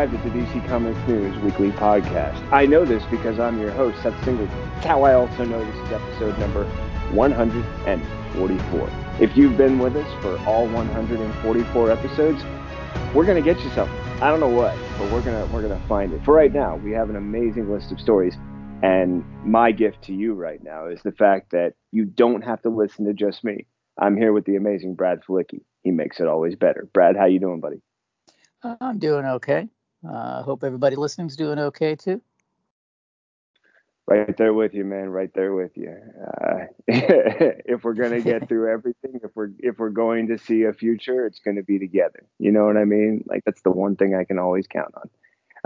Arrived at the DC Comics News weekly podcast. I know this because I'm your host, Seth Singleton. That's How I also know this is episode number 144. If you've been with us for all 144 episodes, we're gonna get you something. I don't know what, but we're gonna we're gonna find it. For right now, we have an amazing list of stories, and my gift to you right now is the fact that you don't have to listen to just me. I'm here with the amazing Brad Felicki. He makes it always better. Brad, how you doing, buddy? I'm doing okay. I uh, hope everybody listening's doing okay too. Right there with you, man. Right there with you. Uh, if we're gonna get through everything, if we're if we're going to see a future, it's gonna be together. You know what I mean? Like that's the one thing I can always count on.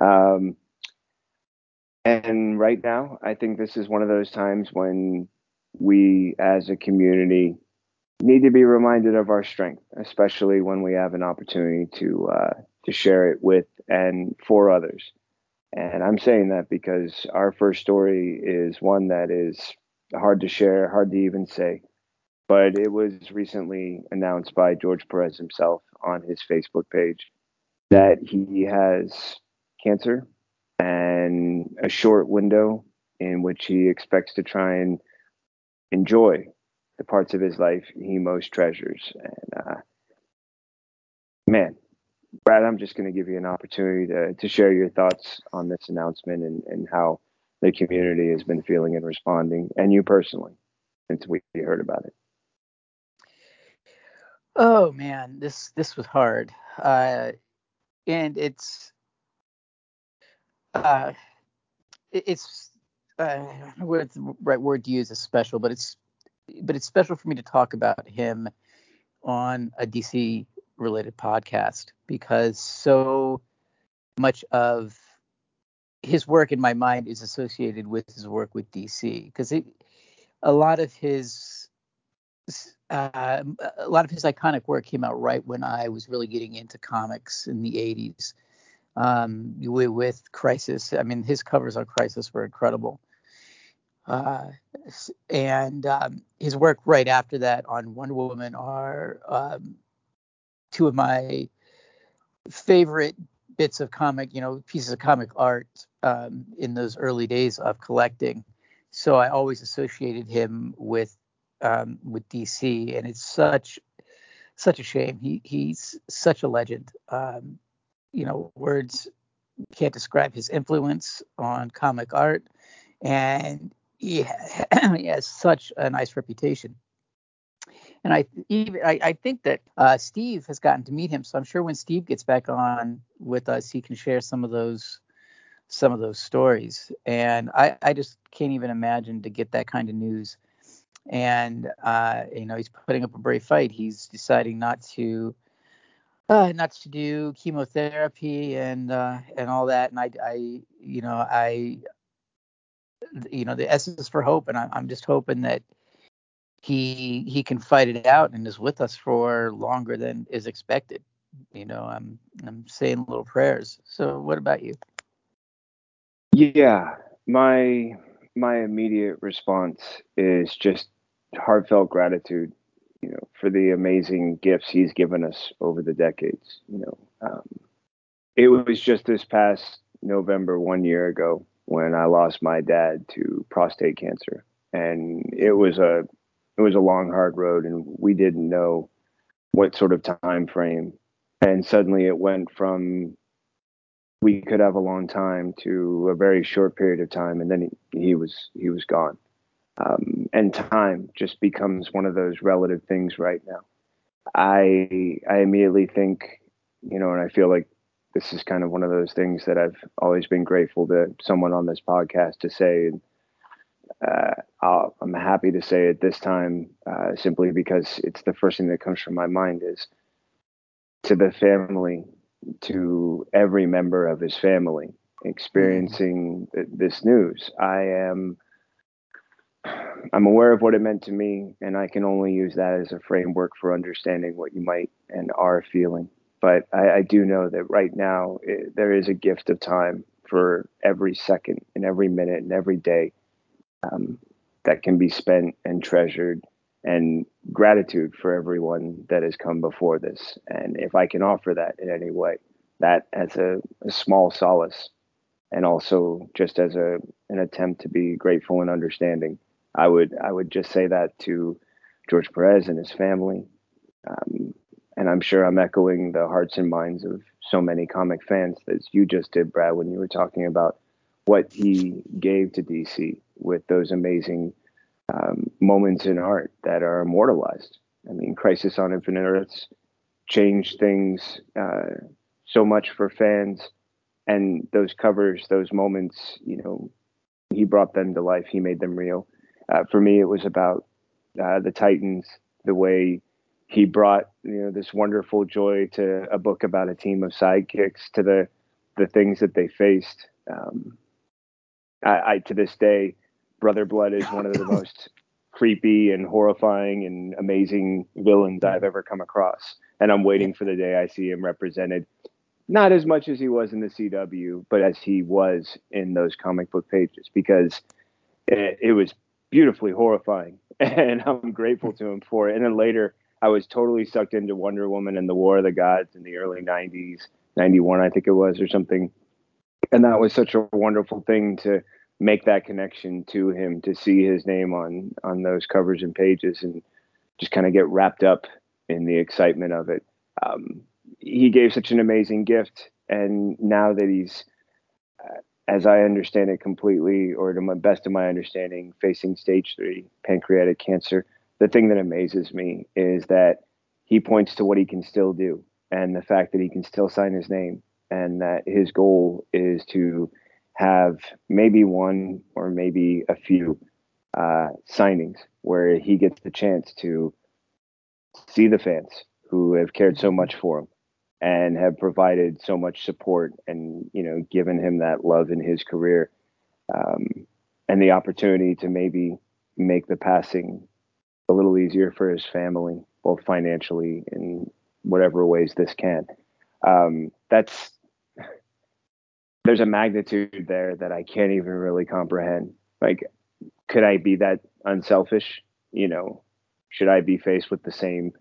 Um, and right now, I think this is one of those times when we, as a community, need to be reminded of our strength, especially when we have an opportunity to uh, to share it with and for others. And I'm saying that because our first story is one that is hard to share, hard to even say, but it was recently announced by George Perez himself on his Facebook page that he has cancer and a short window in which he expects to try and enjoy the parts of his life he most treasures. And uh, man, Brad, I'm just going to give you an opportunity to, to share your thoughts on this announcement and, and how the community has been feeling and responding, and you personally, since we heard about it. Oh man, this this was hard, uh, and it's uh, it's uh, I what the right word to use is special, but it's but it's special for me to talk about him on a DC related podcast because so much of his work in my mind is associated with his work with DC because a lot of his uh, a lot of his iconic work came out right when I was really getting into comics in the 80s um, with Crisis. I mean, his covers on Crisis were incredible. Uh, and um, his work right after that on Wonder Woman are um, two of my favorite bits of comic, you know, pieces of comic art um, in those early days of collecting. So I always associated him with um, with DC, and it's such such a shame. He he's such a legend. Um, you know, words can't describe his influence on comic art, and he, he has such a nice reputation. And I even I, I think that uh, Steve has gotten to meet him, so I'm sure when Steve gets back on with us, he can share some of those some of those stories. And I, I just can't even imagine to get that kind of news. And uh, you know, he's putting up a brave fight. He's deciding not to uh, not to do chemotherapy and uh, and all that. And I, I, you know, I, you know, the essence for hope. And I, I'm just hoping that he he can fight it out and is with us for longer than is expected. You know, I'm I'm saying little prayers. So what about you? Yeah, my my immediate response is just heartfelt gratitude, you know, for the amazing gifts he's given us over the decades. You know, um, it was just this past November one year ago when I lost my dad to prostate cancer, and it was a it was a long, hard road, and we didn't know what sort of time frame. And suddenly, it went from we could have a long time to a very short period of time, and then he, he was he was gone. Um, and time just becomes one of those relative things right now. I I immediately think, you know, and I feel like this is kind of one of those things that I've always been grateful to someone on this podcast to say. And uh, i am happy to say it this time uh, simply because it's the first thing that comes from my mind is to the family, to every member of his family experiencing this news. I am. I'm aware of what it meant to me, and I can only use that as a framework for understanding what you might and are feeling. But I, I do know that right now it, there is a gift of time for every second and every minute and every day um, that can be spent and treasured and gratitude for everyone that has come before this. And if I can offer that in any way, that as a, a small solace, and also just as a an attempt to be grateful and understanding, I would I would just say that to George Perez and his family. Um, and I'm sure I'm echoing the hearts and minds of so many comic fans as you just did, Brad, when you were talking about what he gave to DC with those amazing um, moments in art that are immortalized. I mean, Crisis on Infinite Earths changed things uh, so much for fans, and those covers, those moments, you know, he brought them to life. He made them real. Uh, for me, it was about uh, the Titans, the way he brought you know this wonderful joy to a book about a team of sidekicks to the the things that they faced. Um, I, I to this day Brother Blood is one of the most creepy and horrifying and amazing villains I've ever come across. And I'm waiting for the day I see him represented, not as much as he was in the CW, but as he was in those comic book pages, because it, it was beautifully horrifying. And I'm grateful to him for it. And then later, I was totally sucked into Wonder Woman and the War of the Gods in the early 90s, 91, I think it was, or something. And that was such a wonderful thing to make that connection to him to see his name on on those covers and pages and just kind of get wrapped up in the excitement of it. Um, he gave such an amazing gift, and now that he's, uh, as I understand it completely, or to my best of my understanding, facing stage three pancreatic cancer, the thing that amazes me is that he points to what he can still do, and the fact that he can still sign his name, and that his goal is to have maybe one or maybe a few uh, signings where he gets the chance to see the fans who have cared so much for him and have provided so much support and you know given him that love in his career um, and the opportunity to maybe make the passing a little easier for his family both financially in whatever ways this can. Um, that's there's a magnitude there that I can't even really comprehend. Like, could I be that unselfish? You know, should I be faced with the same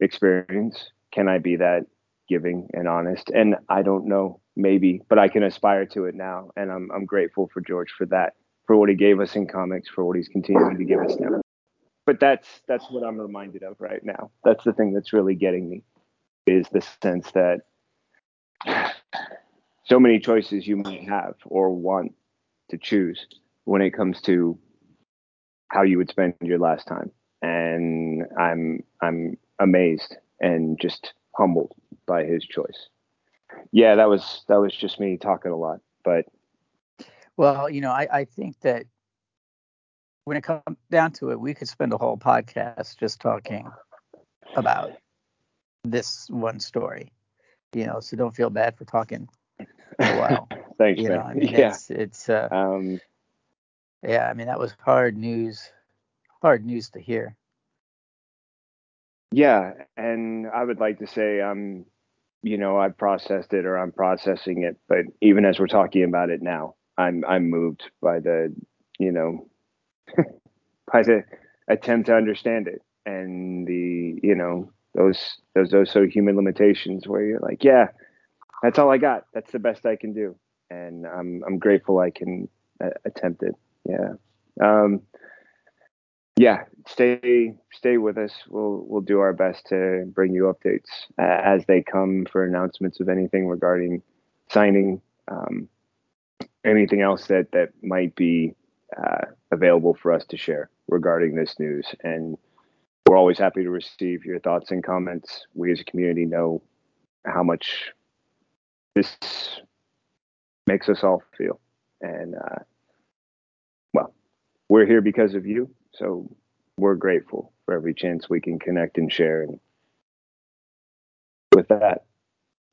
experience? Can I be that giving and honest? And I don't know, maybe, but I can aspire to it now. And I'm I'm grateful for George for that, for what he gave us in comics, for what he's continuing to give us now. But that's that's what I'm reminded of right now. That's the thing that's really getting me is the sense that so many choices you might have or want to choose when it comes to how you would spend your last time. And i'm i'm amazed and just humbled by his choice. Yeah that was that was just me talking a lot but well you know i i think that when it comes down to it we could spend a whole podcast just talking about this one story you know so don't feel bad for talking Wow. Thanks, you man. know, I mean, yeah. it's it's uh, um, yeah. I mean, that was hard news. Hard news to hear. Yeah, and I would like to say I'm, you know, I've processed it or I'm processing it, but even as we're talking about it now, I'm I'm moved by the, you know, by the attempt to understand it and the, you know, those those those so human limitations where you're like, yeah, that's all I got. That's the best I can do, and I'm I'm grateful I can uh, attempt it. Yeah. Um, yeah, stay stay with us. We'll we'll do our best to bring you updates uh, as they come for announcements of anything regarding signing, um, anything else that that might be uh, available for us to share regarding this news. And we're always happy to receive your thoughts and comments. We as a community know how much this makes us all feel. And uh, well, we're here because of you, so we're grateful for every chance we can connect and share. And with that,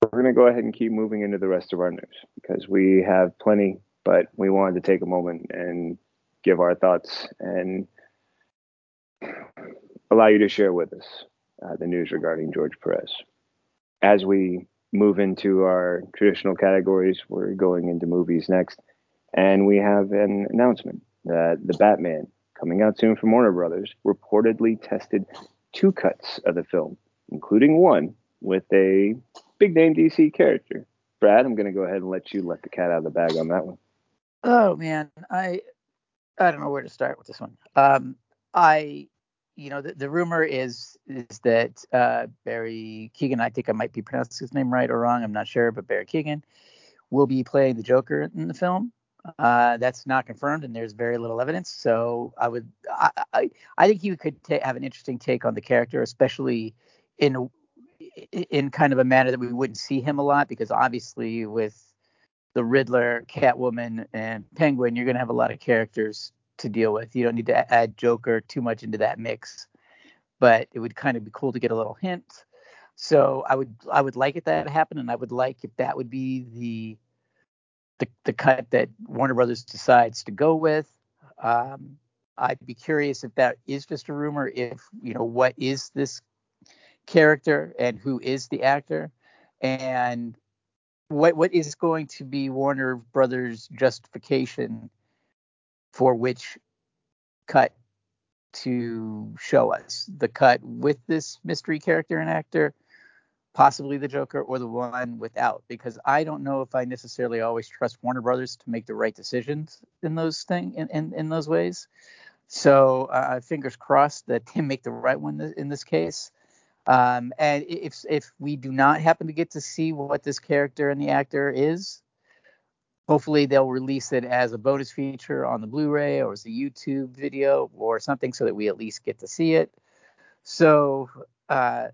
we're going to go ahead and keep moving into the rest of our news because we have plenty, but we wanted to take a moment and give our thoughts and allow you to share with us uh, the news regarding George Perez. As we move into our traditional categories. We're going into movies next. And we have an announcement that The Batman coming out soon from Warner Brothers, reportedly tested two cuts of the film, including one with a big name DC character. Brad, I'm going to go ahead and let you let the cat out of the bag on that one. Oh man, I I don't know where to start with this one. Um, I you know the, the rumor is is that uh, Barry Keoghan, I think I might be pronouncing his name right or wrong, I'm not sure, but Barry Keoghan will be playing the Joker in the film. Uh, that's not confirmed, and there's very little evidence. So I would, I, I, I think he could ta- have an interesting take on the character, especially in in kind of a manner that we wouldn't see him a lot, because obviously with the Riddler, Catwoman, and Penguin, you're going to have a lot of characters to deal with. You don't need to add Joker too much into that mix, but it would kind of be cool to get a little hint. So I would I would like it that happen, and I would like if that would be the the, the cut that Warner Brothers decides to go with. Um, I'd be curious if that is just a rumor. If you know what is this character and who is the actor, and what what is going to be Warner Brothers' justification for which cut to show us the cut with this mystery character and actor possibly the Joker or the one without, because I don't know if I necessarily always trust Warner Brothers to make the right decisions in those thing in, in, in those ways. So uh, fingers crossed that they make the right one in this case. Um, and if if we do not happen to get to see what this character and the actor is, hopefully they'll release it as a bonus feature on the Blu-ray or as a YouTube video or something, so that we at least get to see it. So uh,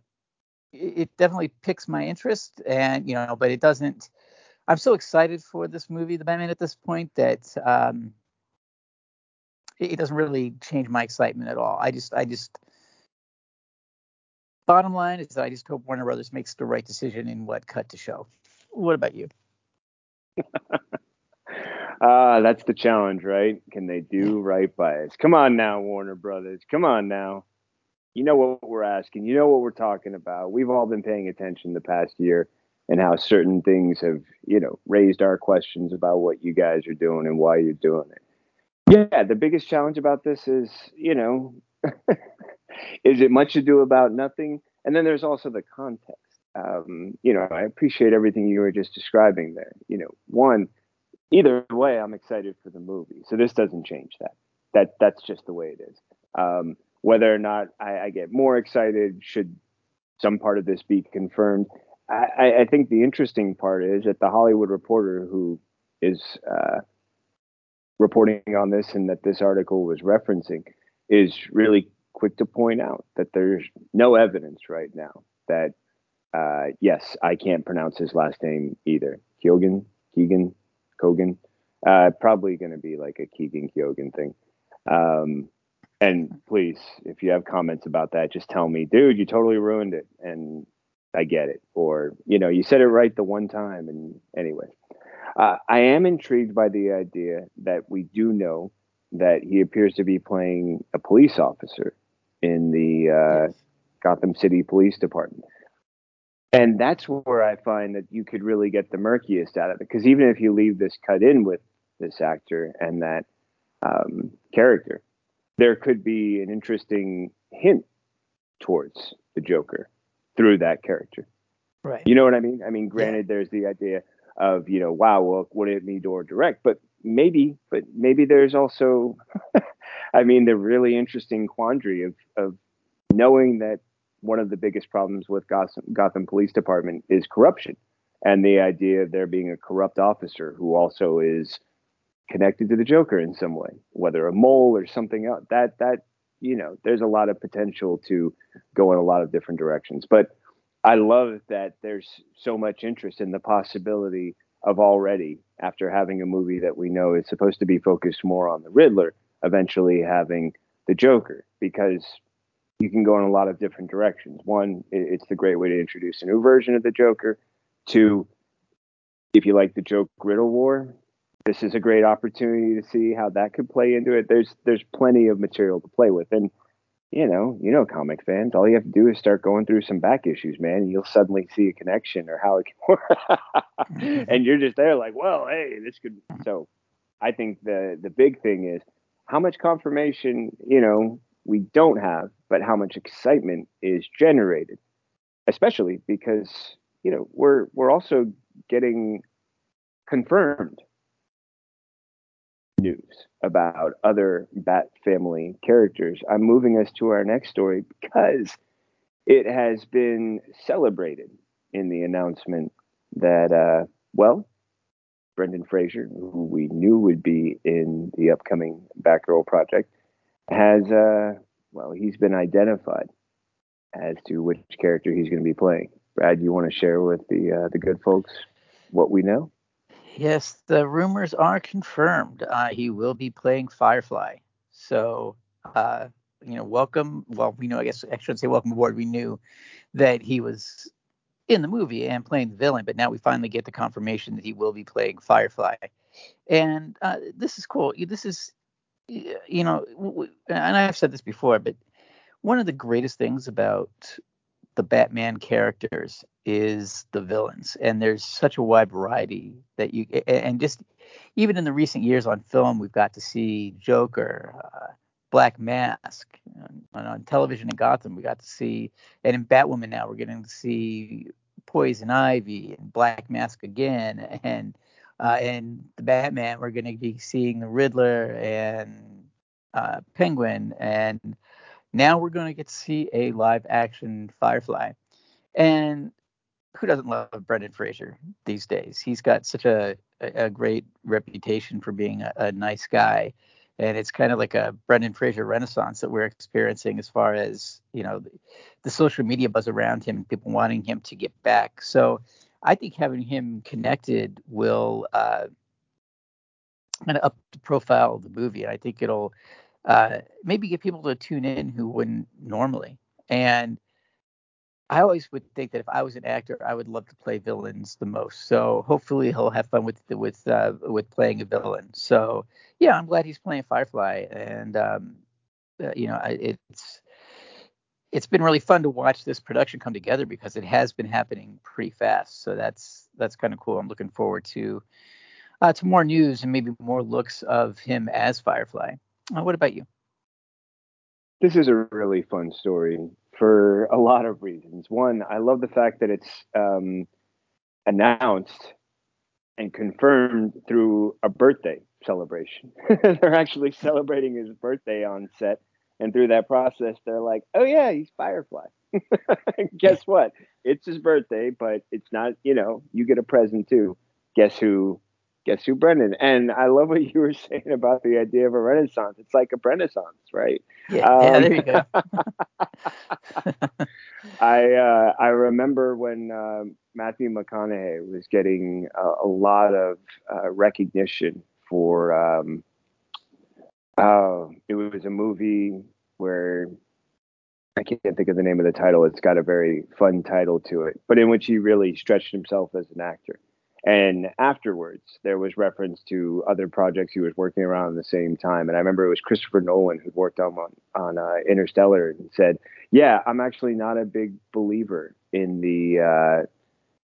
it definitely picks my interest and you know but it doesn't i'm so excited for this movie the batman at this point that um it, doesn't really change my excitement at all. I just i just bottom line is that i just hope warner brothers makes the right decision in what cut to show. What about you Ah, uh, that's the challenge, right? Can they do right by us? Come on now, Warner Brothers. Come on now you know what we're asking, you know what we're talking about. We've all been paying attention the past year and how certain things have, you know, raised our questions about what you guys are doing and why you're doing it. Yeah, the biggest challenge about this is, you know, is it much ado about nothing? And then there's also the context. Um, you know, I appreciate everything you were just describing there. You know, one, either way, I'm excited for the movie. So this doesn't change that. That that's just the way it is. Um, whether or not I, I get more excited should some part of this be confirmed. I, I, think the interesting part is that the Hollywood Reporter, who is uh, reporting on this and that this article was referencing, is really quick to point out that there's no evidence right now that, uh, yes, I can't pronounce his last name either. Keoghan, Keegan, Kogan. Uh, probably going to be like a Keegan Keoghan thing. Um, and please, if you have comments about that, just tell me, dude, you totally ruined it. And I get it. Or, you know, you said it right the one time. And anyway, uh, I am intrigued by the idea that we do know that he appears to be playing a police officer in the uh. Gotham City Police Department. And that's where I find that you could really get the murkiest out of it. Because even if you leave this cut in with this actor and that um, character, there could be an interesting hint towards the Joker through that character. Right. You know what I mean? I mean, granted, yeah. there's the idea of you know, wow, well, would it be door direct? But maybe, but maybe there's also, I mean, the really interesting quandary of of knowing that one of the biggest problems with Gotham, Gotham Police Department is corruption, and the idea of there being a corrupt officer who also is connected to the Joker in some way, whether a mole or something else. That that you know, there's a lot of potential to go in a lot of different directions. But I love that there's so much interest in the possibility of already after having a movie that we know is supposed to be focused more on the Riddler, eventually having the Joker because you can go in a lot of different directions. One, it's the great way to introduce a new version of the Joker. Two, if you like the joke riddle war, this is a great opportunity to see how that could play into it. There's there's plenty of material to play with, and you know, you know, comic fans, all you have to do is start going through some back issues, man, and you'll suddenly see a connection or how it can work. Mm-hmm. and you're just there like, well, hey, this could. So, I think the the big thing is how much confirmation, you know, we don't have, but how much excitement is generated, especially because you know we're we're also getting confirmed news about other Bat family characters. I'm moving us to our next story because it has been celebrated in the announcement that, uh, well, Brendan Fraser, who we knew would be in the upcoming Batgirl project, has, uh, well, he's been identified as to which character he's going to be playing. Brad, you want to share with the uh, the good folks what we know? Yes, the rumors are confirmed. Uh, he will be playing Firefly. So, uh, you know, welcome. Well, we know, I guess I should say welcome aboard. We knew that he was in the movie and playing the villain, but now we finally get the confirmation that he will be playing Firefly. And uh, this is cool. This is, you know, and I've said this before, but one of the greatest things about the Batman characters is the villains, and there's such a wide variety that you and just even in the recent years on film, we've got to see Joker, uh, Black Mask, on, on television in Gotham, we got to see, and in Batwoman now we're getting to see Poison Ivy and Black Mask again, and uh, and the Batman we're going to be seeing the Riddler and uh, Penguin and now we're going to get to see a live action Firefly. And who doesn't love Brendan Fraser these days? He's got such a, a great reputation for being a, a nice guy. And it's kind of like a Brendan Fraser renaissance that we're experiencing as far as, you know, the, the social media buzz around him and people wanting him to get back. So I think having him connected will uh, kind of up the profile of the movie. and I think it'll uh, maybe get people to tune in who wouldn't normally. And I always would think that if I was an actor, I would love to play villains the most. So hopefully he'll have fun with with uh, with playing a villain. So yeah, I'm glad he's playing Firefly, and um, uh, you know it's it's been really fun to watch this production come together because it has been happening pretty fast. So that's that's kind of cool. I'm looking forward to uh, to more news and maybe more looks of him as Firefly. Uh, what about you? This is a really fun story for a lot of reasons. One, I love the fact that it's um, announced and confirmed through a birthday celebration. they're actually celebrating his birthday on set. And through that process, they're like, oh, yeah, he's Firefly. Guess what? It's his birthday, but it's not, you know, you get a present too. Guess who guess who Brendan? And I love what you were saying about the idea of a renaissance. It's like a renaissance, right? Yeah, um, yeah there you go. I uh, I remember when uh, Matthew McConaughey was getting a, a lot of uh, recognition for. Um, uh, it was a movie where I can't think of the name of the title. It's got a very fun title to it, but in which he really stretched himself as an actor. And afterwards, there was reference to other projects he was working around at the same time. And I remember it was Christopher Nolan who worked on on uh, Interstellar and said, "Yeah, I'm actually not a big believer in the uh,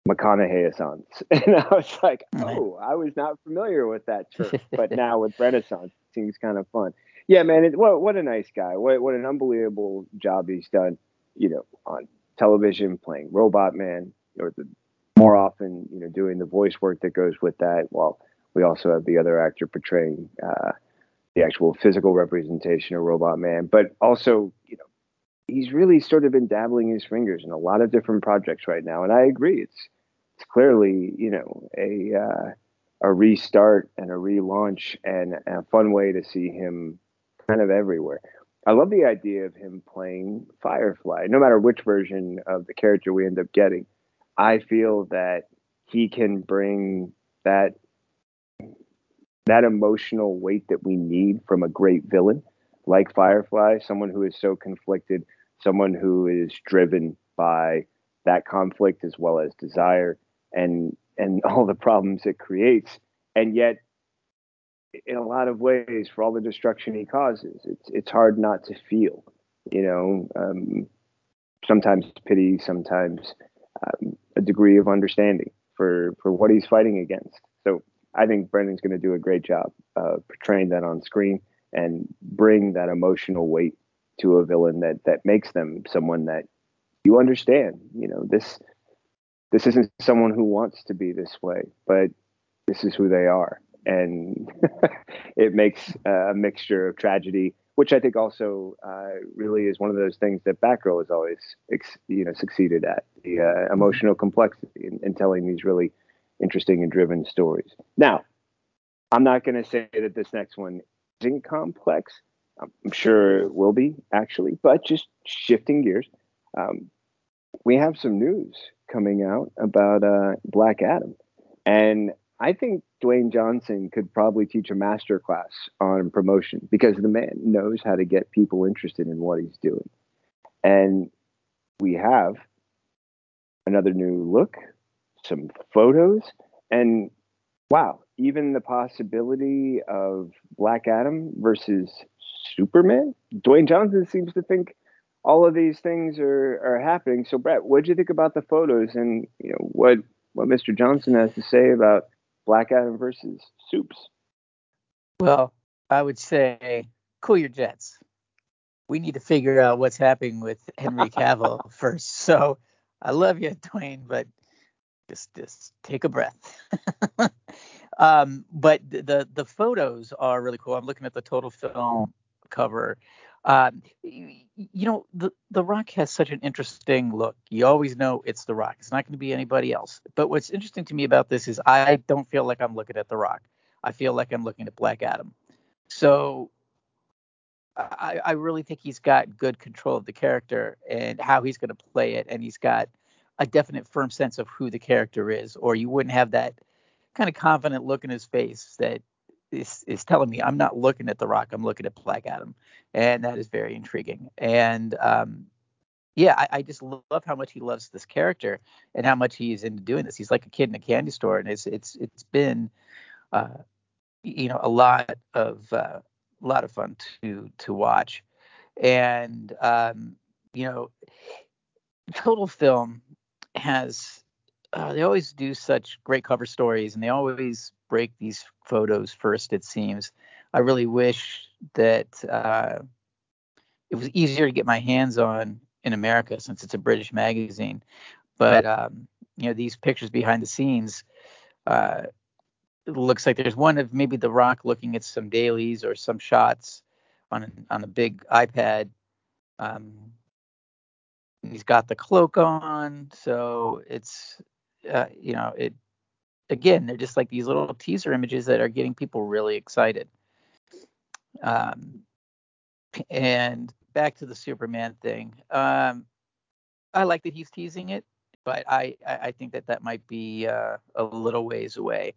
McConaughey Renaissance." And I was like, "Oh, I was not familiar with that term, but now with Renaissance, it seems kind of fun." Yeah, man, it, what what a nice guy. What what an unbelievable job he's done. You know, on television playing Robot Man or the more often, you know, doing the voice work that goes with that. While we also have the other actor portraying uh, the actual physical representation of Robot Man, but also, you know, he's really sort of been dabbling his fingers in a lot of different projects right now. And I agree, it's it's clearly, you know, a uh, a restart and a relaunch and a fun way to see him kind of everywhere. I love the idea of him playing Firefly, no matter which version of the character we end up getting. I feel that he can bring that that emotional weight that we need from a great villain like Firefly, someone who is so conflicted, someone who is driven by that conflict as well as desire and and all the problems it creates. And yet in a lot of ways, for all the destruction he causes, it's it's hard not to feel, you know, um, sometimes pity, sometimes um, a degree of understanding for for what he's fighting against. So I think Brendan's going to do a great job uh, portraying that on screen, and bring that emotional weight to a villain that that makes them someone that you understand. You know, this this isn't someone who wants to be this way, but this is who they are, and it makes a mixture of tragedy, which I think also uh, really is one of those things that Batgirl has always, you know, succeeded at the uh, emotional complexity in, in telling these really interesting and driven stories. Now, I'm not going to say that this next one isn't complex. I'm sure it will be actually, but just shifting gears. Um, we have some news coming out about uh, Black Adam, and I think Dwayne Johnson could probably teach a master class on promotion because the man knows how to get people interested in what he's doing. And we have another new look, some photos, and wow, even the possibility of Black Adam versus Superman. Dwayne Johnson seems to think all of these things are, are happening. So, Brett, what did you think about the photos and you know what what Mr. Johnson has to say about Black Adam versus Supes? Well, I would say cool your jets. We need to figure out what's happening with Henry Cavill first. So, I love you, Dwayne, but just just take a breath. um, but the the photos are really cool. I'm looking at the total film cover. Um, you, you know, the the Rock has such an interesting look. You always know it's the Rock. It's not going to be anybody else. But what's interesting to me about this is I don't feel like I'm looking at the Rock. I feel like I'm looking at Black Adam. So I, I really think he's got good control of the character and how he's going to play it, and he's got a definite firm sense of who the character is, or you wouldn't have that kind of confident look in his face that is, is telling me I'm not looking at The Rock, I'm looking at Black Adam, and that is very intriguing. And um, yeah, I, I, just love how much he loves this character and how much he's into doing this. He's like a kid in a candy store, and it's it's it's been uh, you know a lot of uh, a lot of fun to to watch. And um, you know, total film has uh, they always do such great cover stories and they always break these photos first it seems. I really wish that uh, it was easier to get my hands on in america since it's a british magazine. But um, you know these pictures behind the scenes uh, it looks like there's one of maybe the rock looking at some dailies or some shots on on a big ipad. Um, he's got the cloak on, so it's uh, you know it again they're just like these little teaser images that are getting people really excited. Um, and back to the Superman thing. Um, I like that he's teasing it, but I I think that that might be uh, a little ways away.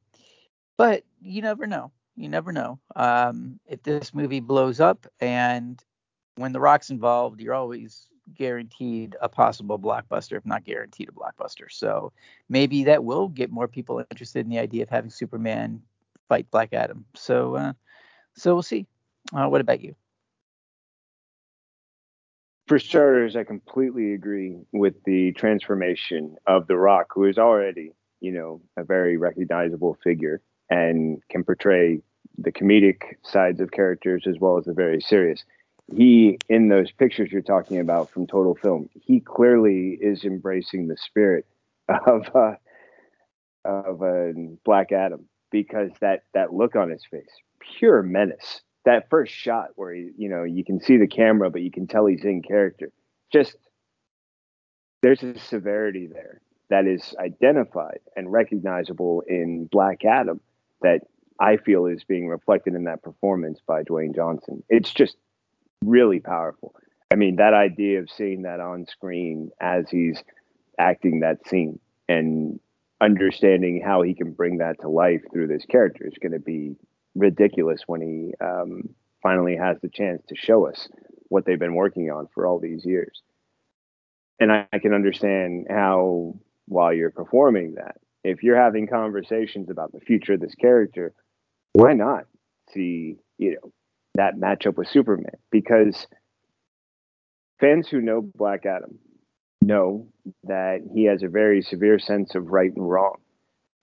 But you never know. You never know. Um, if this movie blows up and when the rock's involved, you're always guaranteed a possible blockbuster, if not guaranteed a blockbuster. So maybe that will get more people interested in the idea of having Superman fight Black Adam. So uh, so we'll see. Uh, what about you? For starters, I completely agree with the transformation of The Rock, who is already, you know, a very recognizable figure and can portray the comedic sides of characters as well as the very serious he in those pictures you're talking about from Total Film, he clearly is embracing the spirit of uh, of a uh, Black Adam because that that look on his face, pure menace. That first shot where he, you know, you can see the camera, but you can tell he's in character. Just there's a severity there that is identified and recognizable in Black Adam that I feel is being reflected in that performance by Dwayne Johnson. It's just really powerful. I mean, that idea of seeing that on screen as he's acting that scene and understanding how he can bring that to life through this character is going to be ridiculous when he um, finally has the chance to show us what they've been working on for all these years. And I, I can understand how, while you're performing that, if you're having conversations about the future of this character, why not see, you know, that matchup with Superman because fans who know Black Adam know that he has a very severe sense of right and wrong.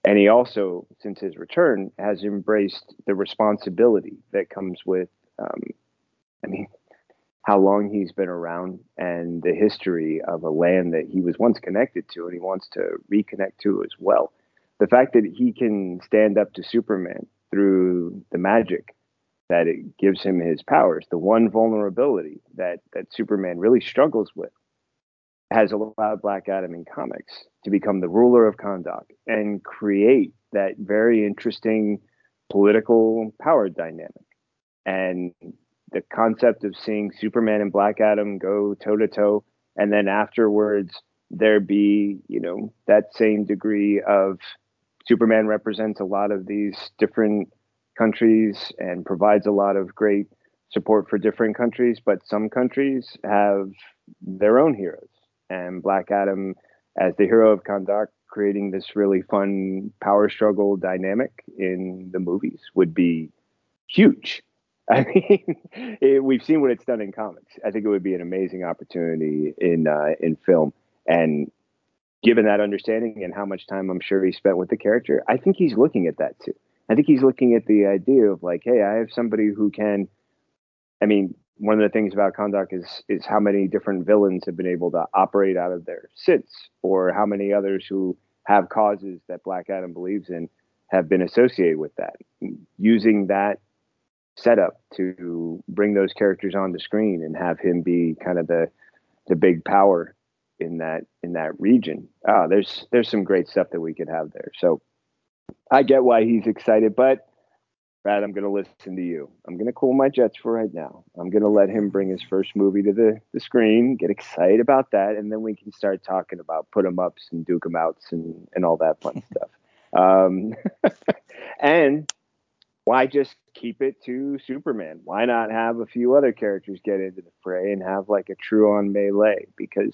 And he also, since his return, has embraced the responsibility that comes with um, I mean, how long he's been around and the history of a land that he was once connected to and he wants to reconnect to as well. The fact that he can stand up to Superman through the magic that it gives him his powers, the one vulnerability that that Superman really struggles with, has allowed Black Adam in comics to become the ruler of Kahndaq and create that very interesting political power dynamic. And the concept of seeing Superman and Black Adam go toe to toe, and then afterwards there be, you know, that same degree of Superman represents a lot of these different countries and provides a lot of great support for different countries, but some countries have their own heroes. And Black Adam, as the hero of Kahndaq, creating this really fun power struggle dynamic in the movies would be huge. I mean, it, we've seen what it's done in comics. I think it would be an amazing opportunity in uh, in film. And given that understanding and how much time I'm sure he spent with the character, I think he's looking at that too. I think he's looking at the idea of like, hey, I have somebody who can. I mean, one of the things about Kahndaq is is how many different villains have been able to operate out of there since, or how many others who have causes that Black Adam believes in have been associated with that. Using that setup to bring those characters on the screen and have him be kind of the the big power in that in that region. Ah, there's there's some great stuff that we could have there. So I get why he's excited, but Brad, I'm going to listen to you. I'm going to cool my jets for right now. I'm going to let him bring his first movie to the, the screen, get excited about that, and then we can start talking about put put 'em ups and duke 'em outs and, and all that fun stuff. Um, and why just keep it to Superman? Why not have a few other characters get into the fray and have like a true on melee? Because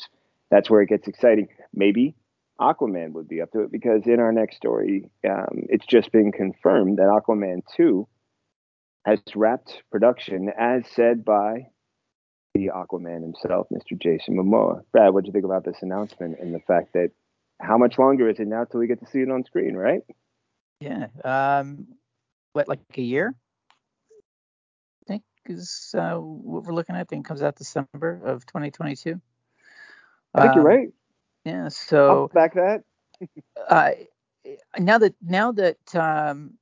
that's where it gets exciting. Maybe Aquaman would be up to it because in our next story, um, it's just been confirmed that Aquaman 2 has wrapped production as said by the Aquaman himself, Mr. Jason Momoa. Brad, what do you think about this announcement and the fact that how much longer is it now till we get to see it on screen, right? Yeah. Um, what, like a year? I think is uh, what we're looking at. I think comes out December of 2022. I think um, you're right. Yeah. So I'll back that. uh, now that now that um,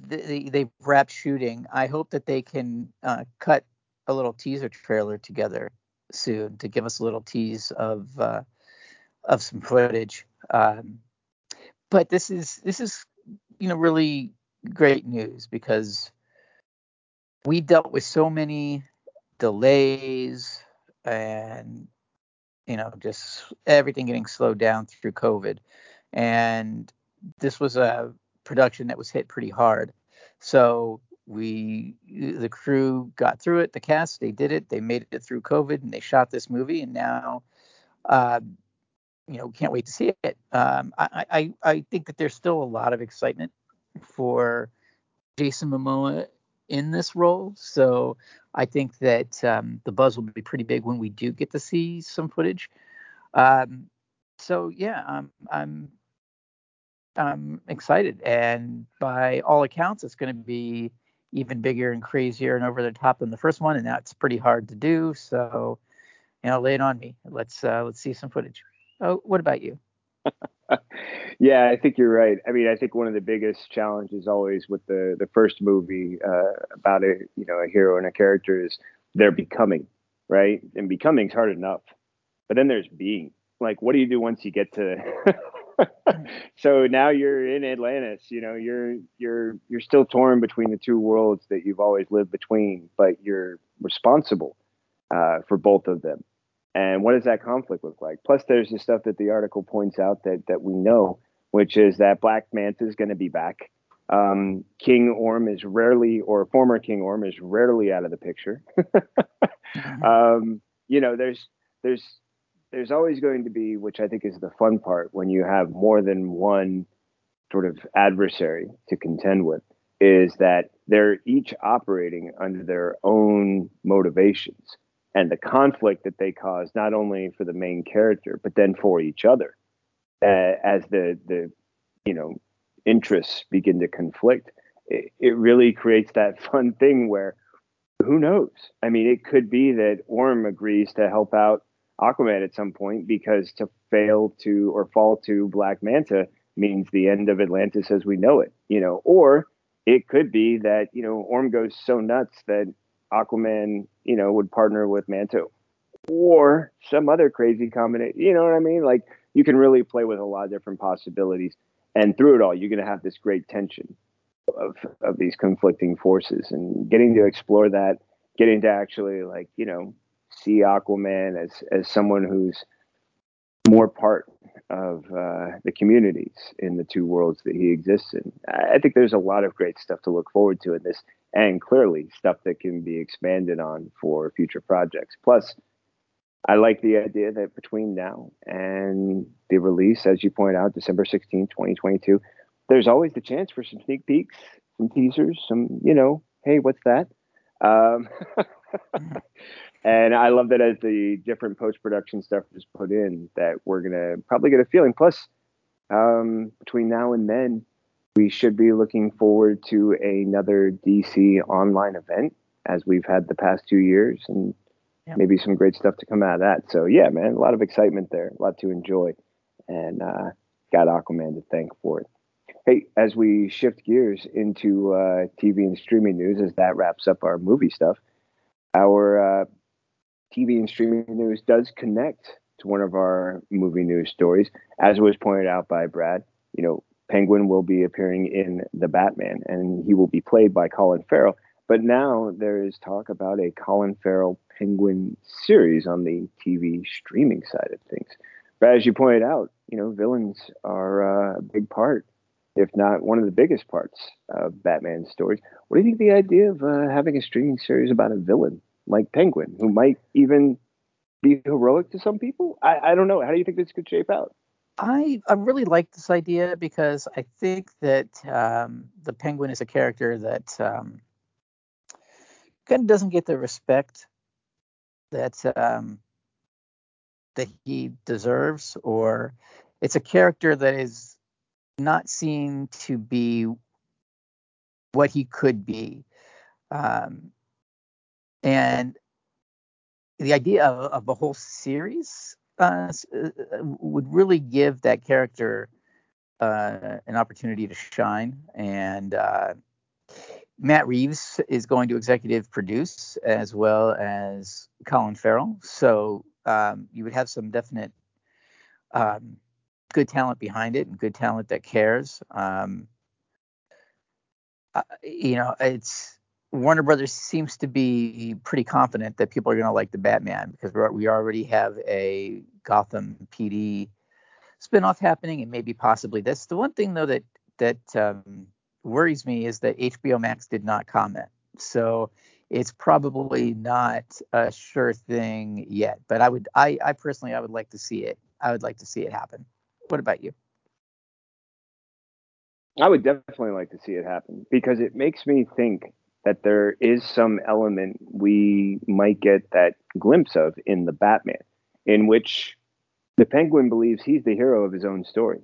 they, they've wrapped shooting, I hope that they can uh, cut a little teaser trailer together soon to give us a little tease of uh, of some footage. Um, but this is this is you know really great news because we dealt with so many delays and you know just everything getting slowed down through covid and this was a production that was hit pretty hard so we the crew got through it the cast they did it they made it through covid and they shot this movie and now uh, you know, can't wait to see it. Um, I, I, I think that there's still a lot of excitement for Jason Momoa in this role. So I think that um, the buzz will be pretty big when we do get to see some footage. Um, so yeah, I'm, I'm, I'm excited, and by all accounts, it's going to be even bigger and crazier and over the top than the first one, and that's pretty hard to do. So, you know, lay it on me. Let's uh, let's see some footage. Oh, what about you? yeah, I think you're right. I mean, I think one of the biggest challenges always with the the first movie uh, about a you know a hero and a character is they're becoming right, and becoming's hard enough, but then there's being. Like, what do you do once you get to? so now you're in Atlantis. You know, you're you're you're still torn between the two worlds that you've always lived between, but you're responsible uh, for both of them and what does that conflict look like? Plus, there's the stuff that the article points out that that we know, which is that Black Manta is going to be back. Um, King Orm is rarely, or former King Orm is rarely out of the picture. um, you know, there's there's there's always going to be, which I think is the fun part, when you have more than one sort of adversary to contend with, is that they're each operating under their own motivations and the conflict that they cause not only for the main character but then for each other uh, as the the you know interests begin to conflict it, it really creates that fun thing where who knows? I mean, it could be that Orm agrees to help out Aquaman at some point because to fail to or fall to Black Manta means the end of Atlantis as we know it, you know, or it could be that, you know, Orm goes so nuts that Aquaman, you know, would partner with Manta or some other crazy combination. You know what I mean? Like you can really play with a lot of different possibilities. And through it all, you're going to have this great tension of, of these conflicting forces and getting to explore that, getting to actually like, you know, see Aquaman as, as someone who's more part of uh, the communities in the two worlds that he exists in. I think there's a lot of great stuff to look forward to in this, and clearly stuff that can be expanded on for future projects. Plus, I like the idea that between now and the release, as you point out, December 16, 2022, there's always the chance for some sneak peeks, some teasers, some, you know, hey, what's that? Um, and I love that as the different post production stuff is put in, that we're going to probably get a feeling. Plus, um, between now and then, we should be looking forward to another DC online event as we've had the past two years. And maybe some great stuff to come out of that. So yeah, man, a lot of excitement there, a lot to enjoy, and uh, got Aquaman to thank for it. Hey, as we shift gears into uh, TV and streaming news, as that wraps up our movie stuff, our uh, TV and streaming news does connect to one of our movie news stories, as was pointed out by Brad. You know, Penguin will be appearing in The Batman, and he will be played by Colin Farrell. But now there is talk about a Colin Farrell Penguin series on the TV streaming side of things. But as you pointed out, you know, villains are uh, a big part, if not one of the biggest parts of Batman stories. What do you think the idea of uh, having a streaming series about a villain like Penguin, who might even be heroic to some people? I, I don't know. How do you think this could shape out? I, I really like this idea because I think that um, the Penguin is a character that um, kind of doesn't get the respect that um, that he deserves, or it's a character that is not seen to be what he could be. Um, and the idea of, of a whole series uh, uh, would really give that character uh, an opportunity to shine. And uh, Matt Reeves is going to executive produce as well as Colin Farrell. So um, you would have some definite um, good talent behind it and good talent that cares. Um, uh, you know, it's Warner Brothers seems to be pretty confident that people are going to like the Batman because we we already have a Gotham PD spinoff happening and maybe possibly this. The one thing though that that um, worries me is that HBO Max did not comment. So it's probably not a sure thing yet. But I would, I, I personally, I would like to see it. I would like to see it happen. What about you? I would definitely like to see it happen because it makes me think that there is some element we might get that glimpse of in the Batman, in which the Penguin believes he's the hero of his own story,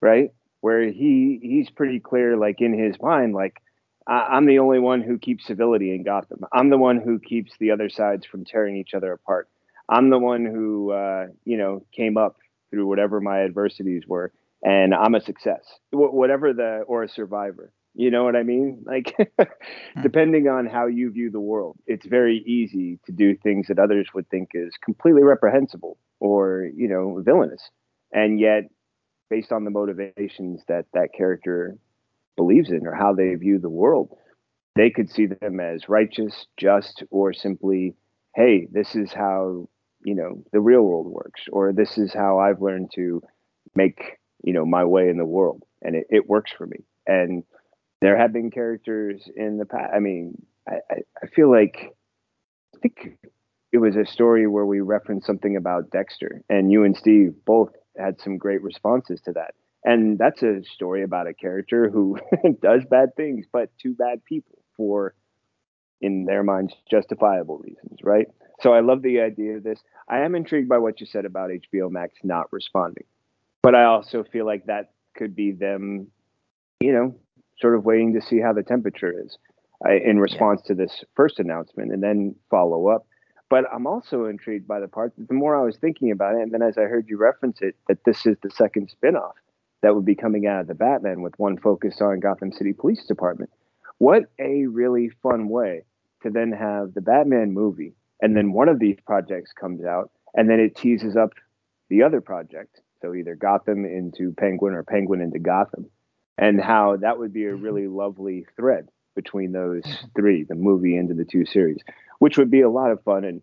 right? where he he's pretty clear, like in his mind, like I, am the only one who keeps civility in Gotham. I'm the one who keeps the other sides from tearing each other apart. I'm the one who uh, you know came up through whatever my adversities were, and I'm a success, whatever the or a survivor. You know what I mean? Like, hmm. depending on how you view the world, it's very easy to do things that others would think is completely reprehensible or, you know, villainous. And yet, based on the motivations that that character believes in or how they view the world. They could see them as righteous, just, or simply, hey, this is how you know the real world works, or this is how I've learned to make you know my way in the world, and it, it works for me. And there have been characters in the past. I mean, I, I, I feel like I think it was a story where we referenced something about Dexter, and you and Steve both had some great responses to that. And that's a story about a character who does bad things, but to bad people for, in their minds, justifiable reasons, right? So I love the idea of this. I am intrigued by what you said about HBO Max not responding, but I also feel like that could be them, you know, sort of waiting to see how the temperature is uh, in response yeah. to this first announcement and then follow up. But I'm also intrigued by the part that the more I was thinking about it, and then as I heard you reference it, that this is the second spinoff that would be coming out of the Batman with one focus on Gotham City Police Department. What a really fun way to then have the Batman movie, and then one of these projects comes out, and then it teases up the other project. So either Gotham into Penguin or Penguin into Gotham, and how that would be a mm-hmm. really lovely thread between those mm-hmm. three, the movie into the two series, which would be a lot of fun. And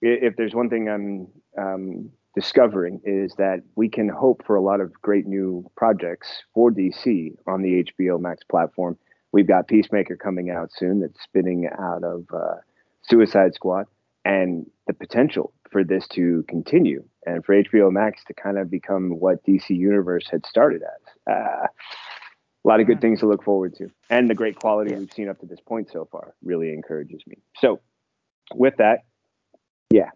if there's one thing I'm um, discovering is that we can hope for a lot of great new projects for DC on the HBO Max platform. We've got Peacemaker coming out soon that's spinning out of uh, Suicide Squad, and the potential for this to continue and for HBO Max to kind of become what DC Universe had started as. Uh, a lot of good things to look forward to, and the great quality we've seen up to this point so far really encourages me. So, with that, yeah,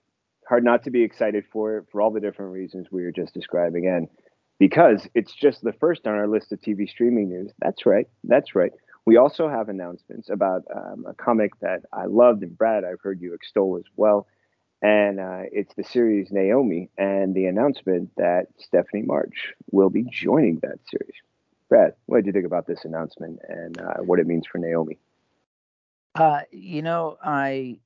hard not to be excited for it for all the different reasons we were just describing. And because it's just the first on our list of TV streaming news. That's right. That's right. We also have announcements about um, a comic that I loved, and Brad, I've heard you extol as well. And uh, it's the series Naomi, and the announcement that Stephanie March will be joining that series. Brad, what did you think about this announcement and uh, what it means for Naomi? Uh, you know, I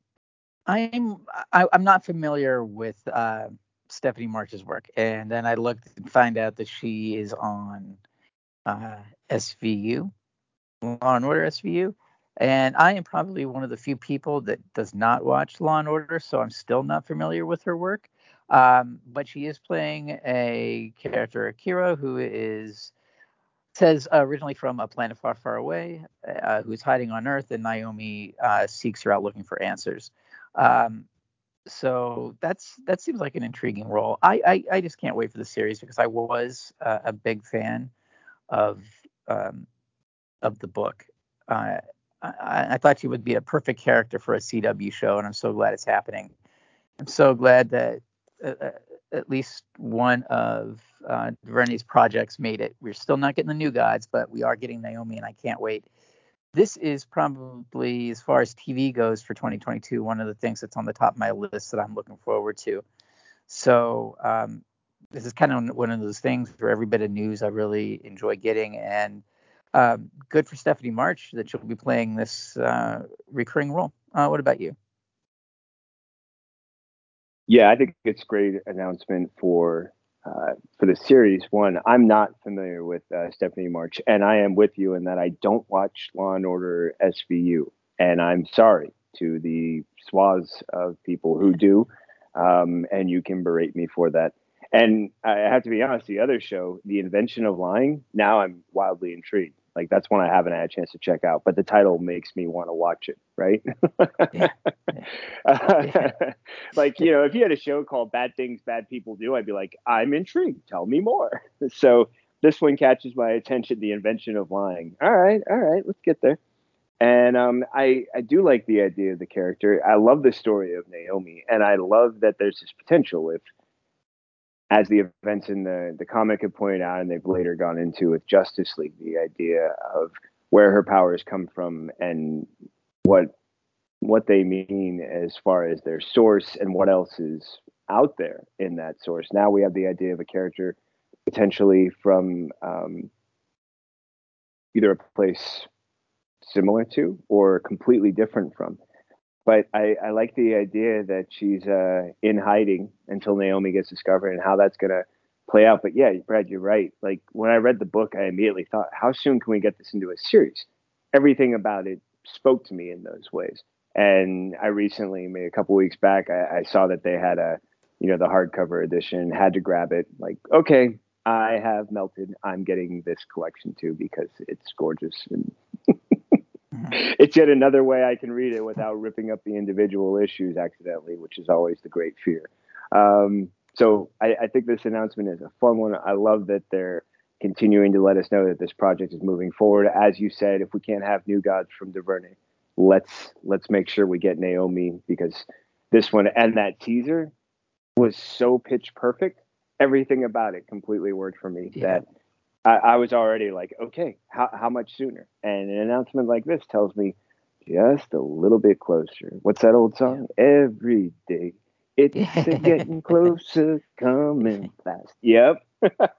I'm I, am i am not familiar with uh, Stephanie March's work, and then I looked and find out that she is on uh, SVU, Law and Order SVU, and I am probably one of the few people that does not watch Law and Order, so I'm still not familiar with her work. Um, but she is playing a character, Akira, who is says uh, originally from a planet far, far away, uh, who's hiding on Earth, and Naomi uh, seeks her out looking for answers. Um, so that's that seems like an intriguing role. I, I, I just can't wait for the series because I was uh, a big fan of um, of the book. Uh, I, I, thought she would be a perfect character for a CW show, and I'm so glad it's happening. I'm so glad that uh, uh at least one of uh, projects made it. We're still not getting the new gods, but we are getting Naomi, and I can't wait this is probably, as far as TV goes for 2022, one of the things that's on the top of my list that I'm looking forward to. So um, this is kind of one of those things where every bit of news I really enjoy getting, and um, good for Stephanie March that she'll be playing this uh, recurring role. Uh, what about you? Yeah, I think it's a great announcement for uh, for the series one, I'm not familiar with uh, Stephanie March, and I am with you in that I don't watch Law and Order SVU, and I'm sorry to the swaths of people who do, um, and you can berate me for that. And I have to be honest, the other show, The Invention of Lying, now I'm wildly intrigued. Like that's one I haven't had a chance to check out, but the title makes me want to watch it, right? yeah. uh, like you know, if you had a show called "Bad Things Bad People Do," I'd be like, I'm intrigued. Tell me more. so this one catches my attention. The invention of lying. All right, all right, let's get there. And um, I I do like the idea of the character. I love the story of Naomi, and I love that there's this potential if as the events in the, the comic have pointed out, and they've later gone into with Justice League, the idea of where her powers come from and what what they mean as far as their source and what else is out there in that source. Now we have the idea of a character potentially from um, either a place similar to or completely different from but I, I like the idea that she's uh, in hiding until Naomi gets discovered and how that's gonna play out. But yeah, Brad, you're right. Like when I read the book, I immediately thought, how soon can we get this into a series? Everything about it spoke to me in those ways. And I recently, maybe a couple weeks back, I, I saw that they had a, you know, the hardcover edition. Had to grab it. Like, okay, I have melted. I'm getting this collection too because it's gorgeous and it's yet another way I can read it without ripping up the individual issues accidentally, which is always the great fear. Um, so I, I, think this announcement is a fun one. I love that they're continuing to let us know that this project is moving forward. As you said, if we can't have new gods from DuVernay, let's let's make sure we get Naomi because this one and that teaser was so pitch perfect. Everything about it completely worked for me. Yeah. That I, I was already like, okay, how how much sooner? And an announcement like this tells me just a little bit closer. What's that old song? Every day it's getting closer, coming fast. Yep.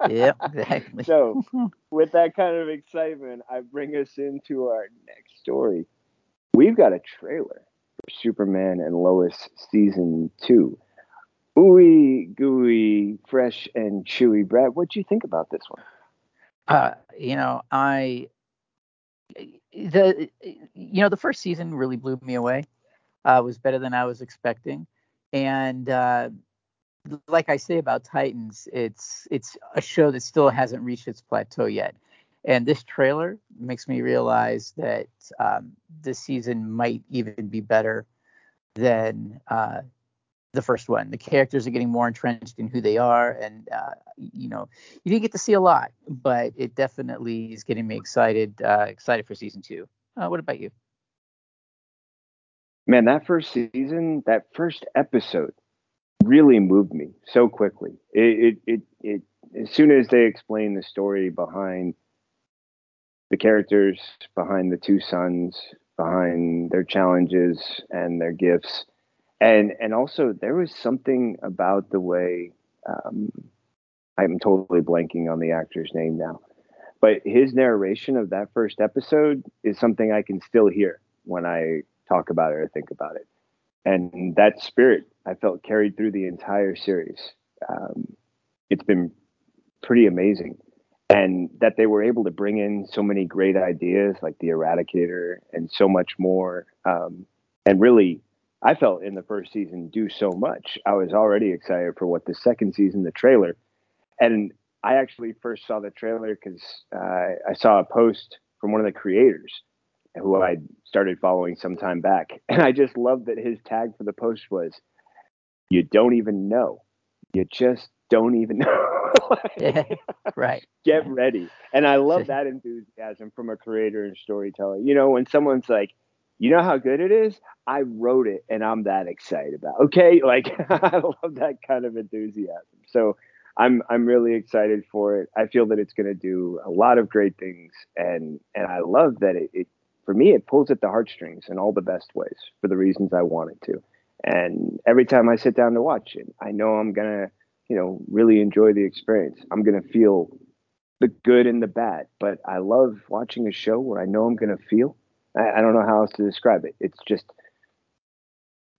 yep, exactly. so, with that kind of excitement, I bring us into our next story. We've got a trailer for Superman and Lois season two. Ooey gooey, fresh and chewy. Brad, what do you think about this one? Uh, you know, I the you know the first season really blew me away. Uh, was better than I was expecting, and uh, like I say about Titans, it's it's a show that still hasn't reached its plateau yet. And this trailer makes me realize that um, this season might even be better than uh, the first one. The characters are getting more entrenched in who they are, and uh, you know, you didn't get to see a lot, but it definitely is getting me excited. Uh, excited for season two. Uh, what about you? Man, that first season, that first episode, really moved me so quickly. It, it, it, it as soon as they explained the story behind the characters, behind the two sons, behind their challenges and their gifts and and also there was something about the way um, I'm totally blanking on the actor's name now, but his narration of that first episode is something I can still hear when I talk about it or think about it, and that spirit I felt carried through the entire series. Um, it's been pretty amazing. And that they were able to bring in so many great ideas like the Eradicator and so much more, um, and really I felt in the first season do so much. I was already excited for what the second season, the trailer, and I actually first saw the trailer because uh, I saw a post from one of the creators who I started following some time back, and I just loved that his tag for the post was, "You don't even know, you just don't even know." right. Get ready, and I love that enthusiasm from a creator and storyteller. You know, when someone's like, you know how good it is? I wrote it and I'm that excited about. It. Okay, like I love that kind of enthusiasm. So I'm I'm really excited for it. I feel that it's going to do a lot of great things, and and I love that it, it for me it pulls at the heartstrings in all the best ways for the reasons I want it to. And every time I sit down to watch it, I know I'm gonna you know really enjoy the experience. I'm gonna feel the good and the bad, but I love watching a show where I know I'm gonna feel I, I don't know how else to describe it. It's just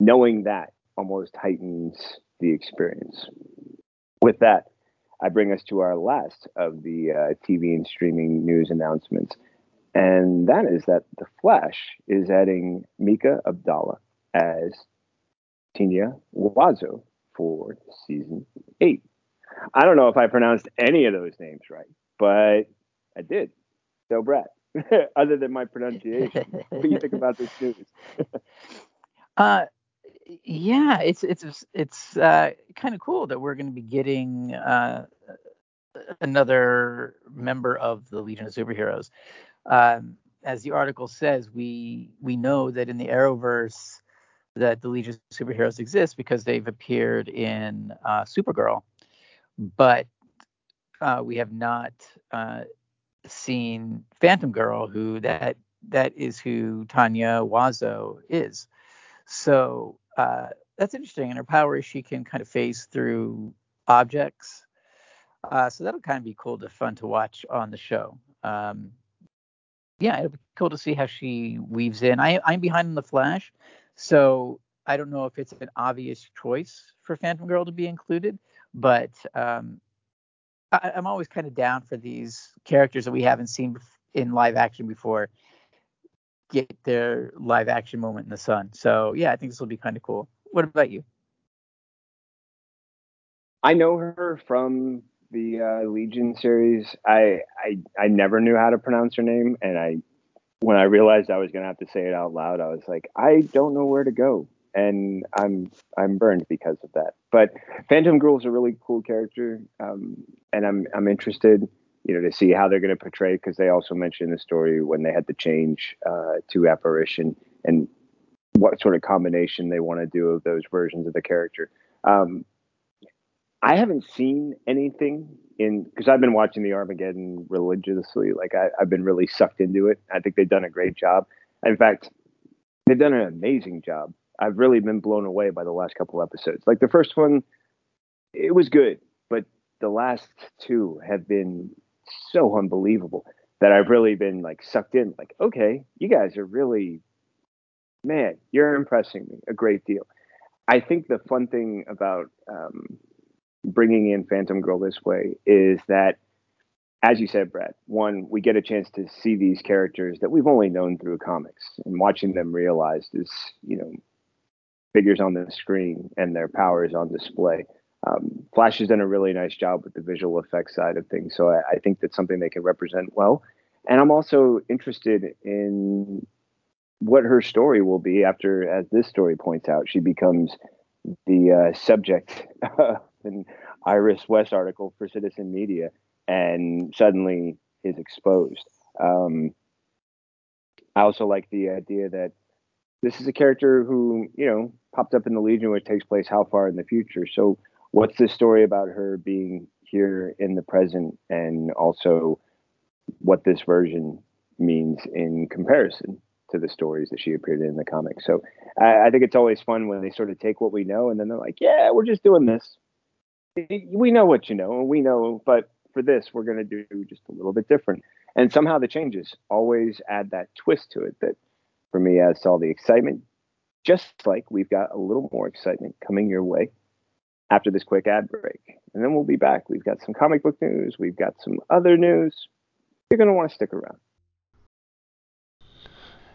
knowing that almost heightens the experience. With that, I bring us to our last of the uh, TV and streaming news announcements, and that is that The Flash is adding Mika Abdalla as Tina Wazo for season eight. I don't know if I pronounced any of those names right, but I did. So, Brad, other than my pronunciation. what do you think about this news? uh, yeah, it's it's it's uh, kind of cool that we're going to be getting uh, another member of the Legion of Superheroes. Um, as the article says, we we know that in the Arrowverse that the Legion of Superheroes exists because they've appeared in uh, Supergirl, but uh, we have not uh, seen Phantom Girl, who that that is who Tanya Wazo is. So uh, that's interesting. And her power is she can kind of phase through objects. Uh, so that'll kind of be cool to fun to watch on the show. Um, yeah, it'll be cool to see how she weaves in. I, I'm behind in the Flash, so I don't know if it's an obvious choice for Phantom Girl to be included, but um, I, am always kind of down for these characters that we haven't seen in live action before get their live action moment in the sun. So yeah, I think this will be kind of cool. What about you? I know her from the uh, Legion series. I, I I never knew how to pronounce her name, and I when I realized I was gonna have to say it out loud, I was like, I don't know where to go and I'm I'm burned because of that. But Phantom Girl is a really cool character, um, and I'm I'm interested, you know, to see how they're going to portray because they also mentioned the story when they had to change uh, to apparition and what sort of combination they want to do of those versions of the character. Um, I haven't seen anything in because I've been watching the Armageddon religiously. Like I, have been really sucked into it. I think they've done a great job. In fact, they've done an amazing job. I've really been blown away by the last couple episodes. Like the first one, it was good, but the last two have been so unbelievable that I've really been like sucked in. Like, okay, you guys are really, man, you're impressing me a great deal. I think the fun thing about um, bringing in Phantom Girl this way is that, as you said, Brad, one, we get a chance to see these characters that we've only known through comics and watching them realized is, you know, figures on the screen and their powers on display. Um, Flash has done a really nice job with the visual effects side of things. So I, I think that's something they can represent well. And I'm also interested in what her story will be after, as this story points out, she becomes the uh, subject of an Iris West article for Citizen Media and suddenly is exposed. Um, I also like the idea that this is a character who, you know, popped up in the Legion, which takes place how far in the future. So, what's the story about her being here in the present and also what this version means in comparison to the stories that she appeared in, in the comics. So I, I, think it's always fun when they sort of take what we know and then they're like, yeah, we're just doing this. We know what you know, and we know, but for this, we're going to do just a little bit different. And somehow the changes always add that twist to it that for me adds all the excitement. Just like we've got a little more excitement coming your way after this quick ad break. And then we'll be back. We've got some comic book news, we've got some other news. You're going to want to stick around.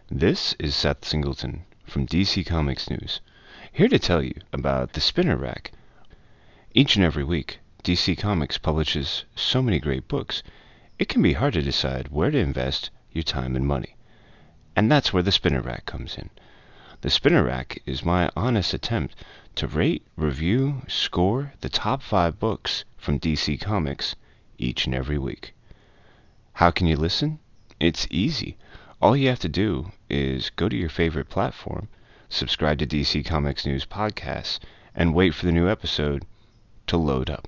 This is Seth Singleton from DC Comics News, here to tell you about the Spinner Rack. Each and every week, DC Comics publishes so many great books, it can be hard to decide where to invest your time and money. And that's where the Spinner Rack comes in. The Spinner Rack is my honest attempt to rate, review, score the top five books from DC Comics each and every week. How can you listen? It's easy. All you have to do is go to your favorite platform, subscribe to DC Comics News Podcasts, and wait for the new episode to load up.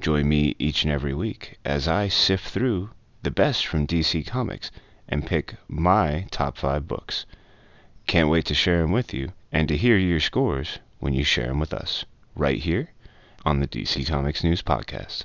Join me each and every week as I sift through the best from DC Comics and pick my top five books. Can't wait to share them with you and to hear your scores when you share them with us, right here on the DC Comics News Podcast.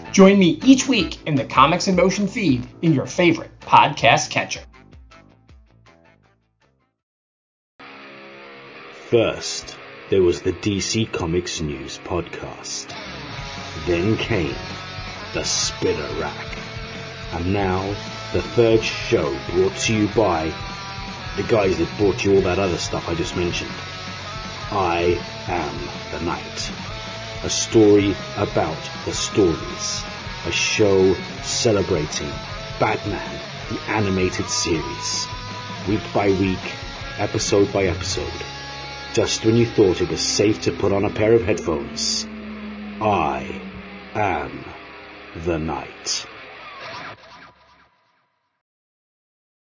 Join me each week in the Comics in Motion feed in your favorite podcast catcher. First, there was the DC Comics News podcast. Then came the Spinner Rack. And now, the third show brought to you by the guys that brought you all that other stuff I just mentioned. I am the Night a story about the stories, a show celebrating Batman, the animated series, week by week, episode by episode. Just when you thought it was safe to put on a pair of headphones, I am the Night.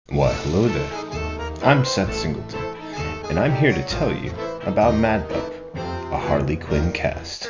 Why, hello there. I'm Seth Singleton, and I'm here to tell you about Mad Pup, a Harley Quinn cast.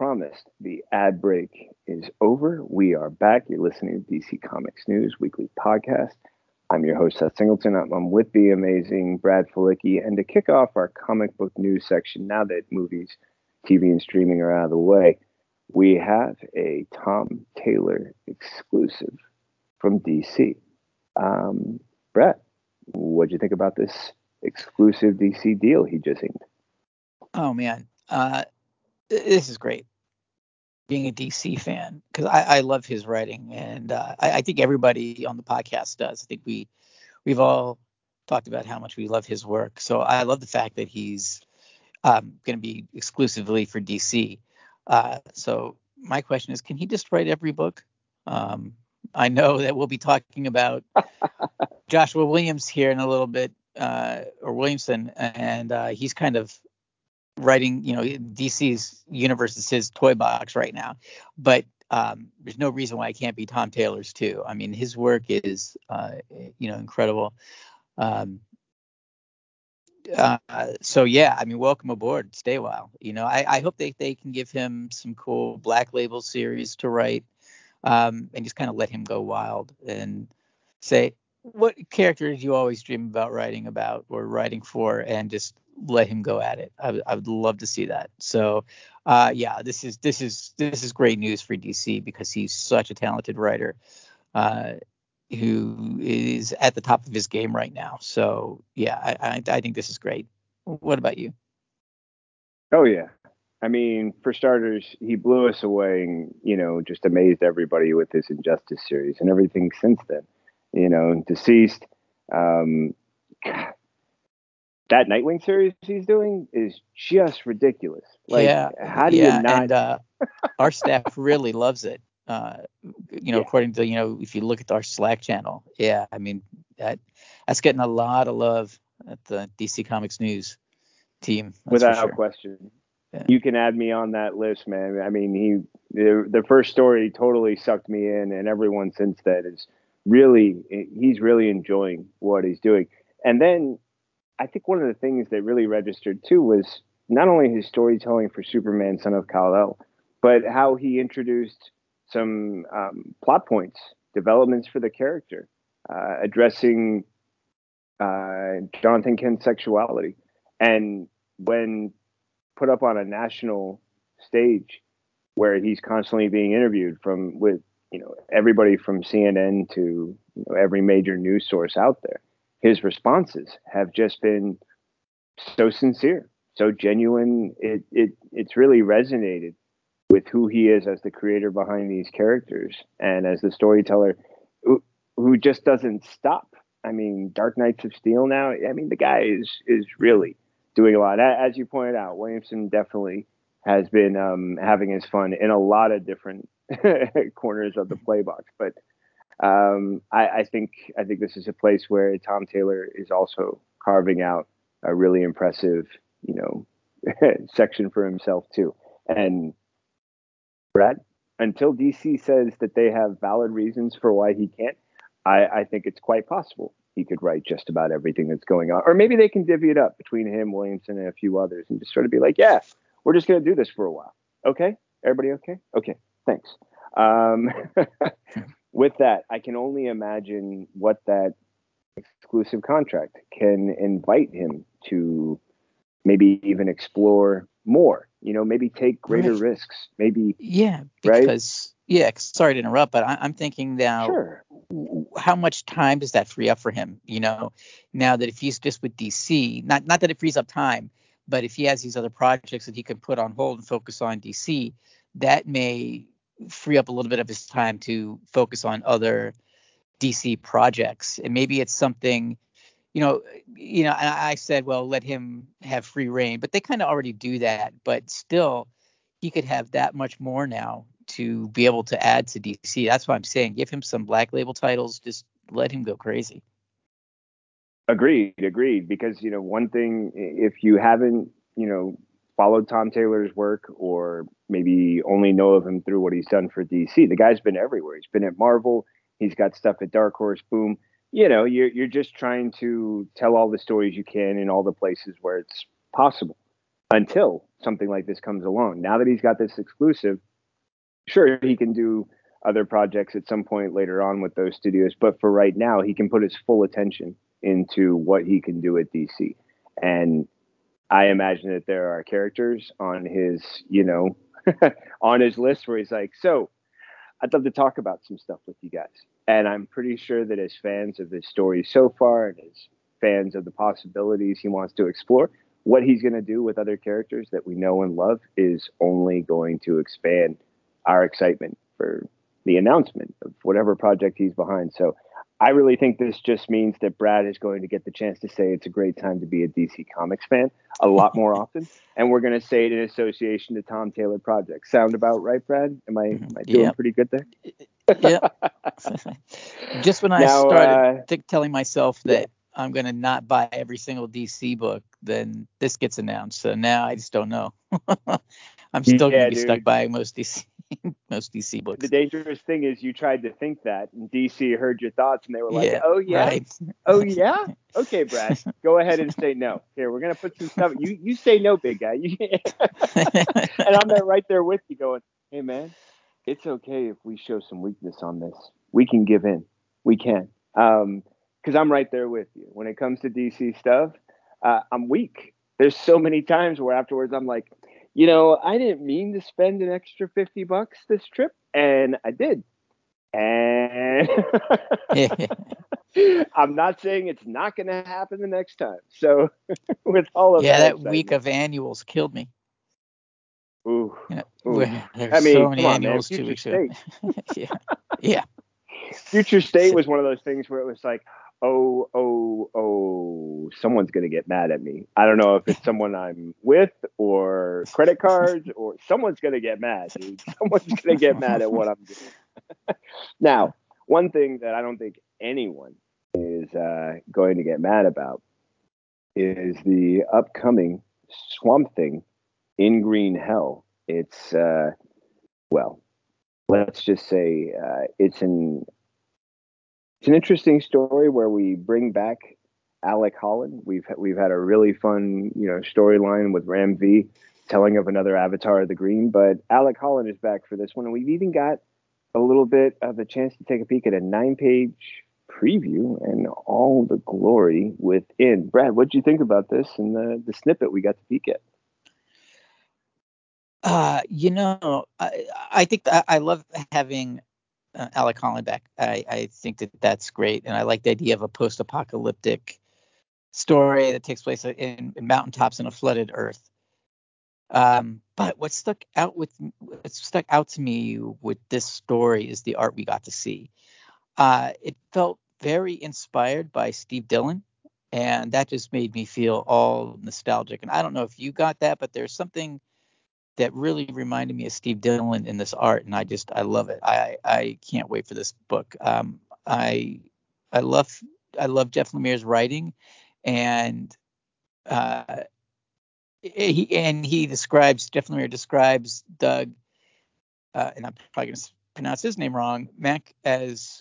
promised, the ad break is over. We are back. You're listening to DC Comics News Weekly Podcast. I'm your host, Seth Singleton. I'm, with the amazing Brad Felicki. And to kick off our comic book news section, now that movies, TV, and streaming are out of the way, we have a Tom Taylor exclusive from DC. Um, Brad, what'd you think about this exclusive DC deal he just inked? Oh man, uh, this is great. Being a DC fan because I, I love his writing, and uh, I, I think everybody on the podcast does. I think we we've all talked about how much we love his work. So I love the fact that he's um, going to be exclusively for DC. Uh, so my question is, can he just write every book? Um, I know that we'll be talking about Joshua Williams here in a little bit, uh, or Williamson, and uh, he's kind of writing, you know, DC's universe is his toy box right now. But um, there's no reason why it can't be Tom Taylor's too. I mean, his work is, uh, you know, incredible. Um, uh, so yeah, I mean, welcome aboard. Stay a while. You know, I, I hope they they can give him some cool Black Label series to write, um, and just kind of let him go wild and say what character did you always dream about writing about or writing for, and just let him go at it. I, would- love to see that. So, uh, yeah, this is this is this is great news for DC because he's such a talented writer. Uh, who is at the top of his game right now. So yeah, I, I, I think this is great. What about you? Oh yeah. I mean, for starters, he blew us away and, you know, just amazed everybody with his Injustice series and everything since then. You know, deceased. Um, God, that Nightwing series he's doing is just ridiculous. Like, yeah, how do yeah, you not? And uh, our staff really loves it. Uh, you know, Yeah. according to you know, if you look at our Slack channel, yeah, I mean that that's getting a lot of love at the DC Comics News team. without sure. question. Yeah. You can add me on that list, man. I mean, he the, the first story totally sucked me in, and everyone since then is really he's really enjoying what he's doing. And then I think one of the things that really registered too was not only his storytelling for Superman, Son of Kal El, but how he introduced some um, plot points, developments for the character, uh, addressing uh, Jonathan Kent's sexuality, and when put up on a national stage where he's constantly being interviewed from with you know everybody from CNN to you know every major news source out there his responses have just been so sincere so genuine it it it's really resonated with who he is as the creator behind these characters and as the storyteller who, who just doesn't stop i mean dark knights of steel now i mean the guy is is really doing a lot. As you pointed out, Williamson definitely has been um, having his fun in a lot of different corners of the play box. But um, I, I think I think this is a place where Tom Taylor is also carving out a really impressive, you know, section for himself too. And Brad, until DC says that they have valid reasons for why he can't, I, I think it's quite possible he could write just about everything that's going on. Or maybe they can divvy it up between him, Williamson, and a few others and just sort of be like, yeah, we're just going to do this for a while. Okay? Everybody okay? Okay. Thanks. Um, with that, I can only imagine what that exclusive contract can invite him to maybe even explore more, you know, maybe take greater Right. risks, maybe. Yeah, Right? because yeah, sorry to interrupt, but I, I'm thinking now. Sure. how much time does that free up for him? You know, now that if he's just with DC, not not that it frees up time, but if he has these other projects that he can put on hold and focus on DC, that may free up a little bit of his time to focus on other DC projects, and maybe it's something, you know, you know. I said, well, let him have free reign, but they kind of already do that. But still, he could have that much more now to be able to add to DC. That's why I'm saying give him some black label titles. Just let him go crazy. Agreed, agreed. Because you know, one thing, if you haven't, you know, followed Tom Taylor's work or maybe only know of him through what he's done for DC, the guy's been everywhere. He's been at Marvel. He's got stuff at Dark Horse. Boom. You know, you're you're just trying to tell all the stories you can in all the places where it's possible until something like this comes along. Now that he's got this exclusive, sure he can do other projects at some point later on with those studios, but for right now, he can put his full attention into what he can do at DC. And I imagine that there are characters on his, you know, on his list where he's like, so I'd love to talk about some stuff with you guys. And I'm pretty sure that as fans of this story so far and as fans of the possibilities he wants to explore, what he's going to do with other characters that we know and love is only going to expand our excitement for the announcement of whatever project he's behind. So I really think this just means that Brad is going to get the chance to say it's a great time to be a DC Comics fan a lot more often, and we're going to say it in association to Tom Taylor projects. Sound about right, Brad? Am I am I doing Yeah. pretty good there? yeah. Just when I Now, started uh, th- telling myself that I'm going to not buy every single DC book, then this gets announced. So now I just don't know. I'm still Yeah, going to be stuck dude. buying most DC most DC books. The dangerous thing is you tried to think that, and DC heard your thoughts, and they were like, Yeah, "Oh yeah, right. oh yeah, okay, Brad, go ahead and say no. Here, we're gonna put some stuff. You you say no, big guy. And I'm there right there with you, going, "Hey man, it's okay if we show some weakness on this. We can give in. We can." Um, because I'm right there with you when it comes to DC stuff. Uh, I'm weak. There's so many times where afterwards I'm like, you know, I didn't mean to spend an extra 50 bucks this trip, and I did. And I'm not saying it's not going to happen the next time. So, with all of yeah, that, that week of annuals killed me. Ooh, You know, ooh. there's I mean, so many come on, man, annuals two weeks ago. yeah, yeah. Future State was one of those things where it was like, oh, oh, oh, someone's going to get mad at me. I don't know if it's someone I'm with or credit cards or someone's going to get mad, dude. Someone's going to get mad at what I'm doing. now, one thing that I don't think anyone is uh, going to get mad about is the upcoming Swamp Thing in Green Hell. It's, uh, well, let's just say uh, it's an it's an interesting story where we bring back Alec Holland. We've we've had a really fun you know storyline with Ram V telling of another Avatar of the Green, but Alec Holland is back for this one, and we've even got a little bit of a chance to take a peek at a nine-page preview and all the glory within. Brad, what would you think about this and the the snippet we got to peek at? Uh, you know, I, I think I, I love having uh, Alec Holland back. I, I think that that's great, and I like the idea of a post-apocalyptic story that takes place in, in mountaintops in a flooded Earth. Um, but what stuck out with what stuck out to me with this story is the art we got to see. Uh, it felt very inspired by Steve Dillon, and that just made me feel all nostalgic. And I don't know if you got that, but there's something that really reminded me of Steve Dillon in this art, and I just I love it. I I can't wait for this book. Um, I I love I love Jeff Lemire's writing, and uh, he and he describes Jeff Lemire describes Doug, uh, and I'm probably to pronounce his name wrong, Mac as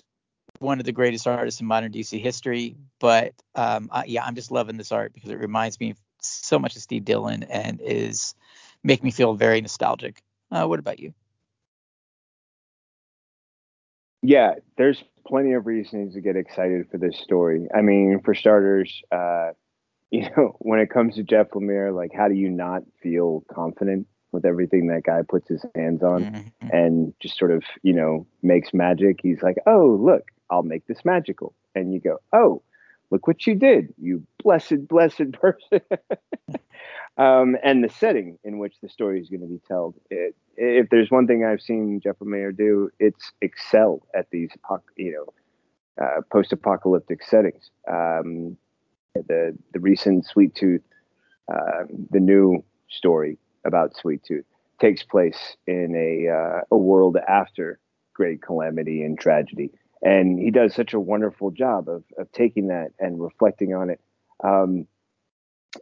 one of the greatest artists in modern DC history. But um, I, yeah, I'm just loving this art because it reminds me so much of Steve Dillon and is make me feel very nostalgic. Uh, what about you? Yeah, there's plenty of reasons to get excited for this story. I mean, for starters, uh, you know, when it comes to Jeff Lemire, like, how do you not feel confident with everything that guy puts his hands on Mm-hmm. and just sort of, you know, makes magic? He's like, oh, look, I'll make this magical. And you go, oh, look what you did, you blessed, blessed person. um, and the setting in which the story is going to be told. It, if there's one thing I've seen Jeff Lemire do, it's excel at these, you know, uh, post-apocalyptic settings. Um, the the recent Sweet Tooth, uh, the new story about Sweet Tooth takes place in a uh, a world after great calamity and tragedy, and he does such a wonderful job of of taking that and reflecting on it. Um,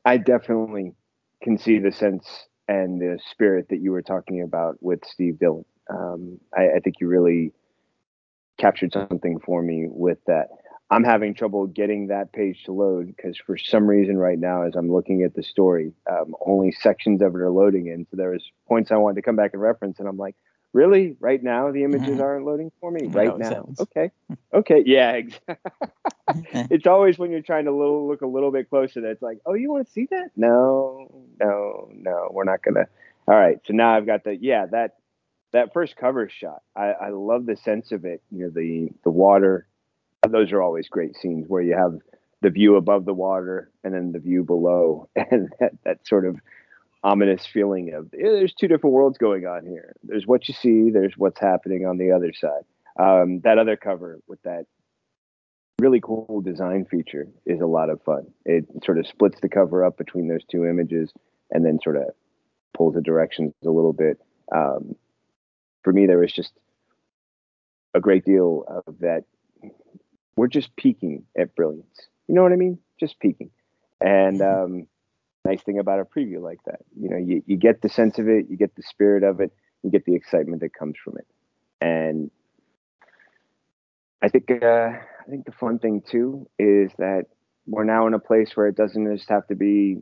I definitely can see the sense and the spirit that you were talking about with Steve Dillon. Um, I, I think you really captured something for me with that. I'm having trouble getting that page to load because for some reason right now, as I'm looking at the story, um, only sections of it are loading in. So there was points I wanted to come back and reference, and I'm like, really? Right now the images mm-hmm. aren't loading for me? Right now? Sounds. Okay. Okay. Yeah. Exactly. it's always when you're trying to little, look a little bit closer that it's like, oh, you want to see that? No, no, no. We're not gonna. All right. So now I've got the yeah that that first cover shot. I, I love the sense of it. You know the the water those are always great scenes where you have the view above the water and then the view below, and that, that sort of ominous feeling of there's two different worlds going on here. There's what you see, there's what's happening on the other side. Um, that other cover with that really cool design feature is a lot of fun. It sort of splits the cover up between those two images and then sort of pulls the directions a little bit. Um, for me, there was just a great deal of that we're just peeking at brilliance. You know what I mean? Just peeking. And mm-hmm. um, nice thing about a preview like that, you know, you, you get the sense of it, you get the spirit of it, you get the excitement that comes from it. And I think uh, I think the fun thing too is that we're now in a place where it doesn't just have to be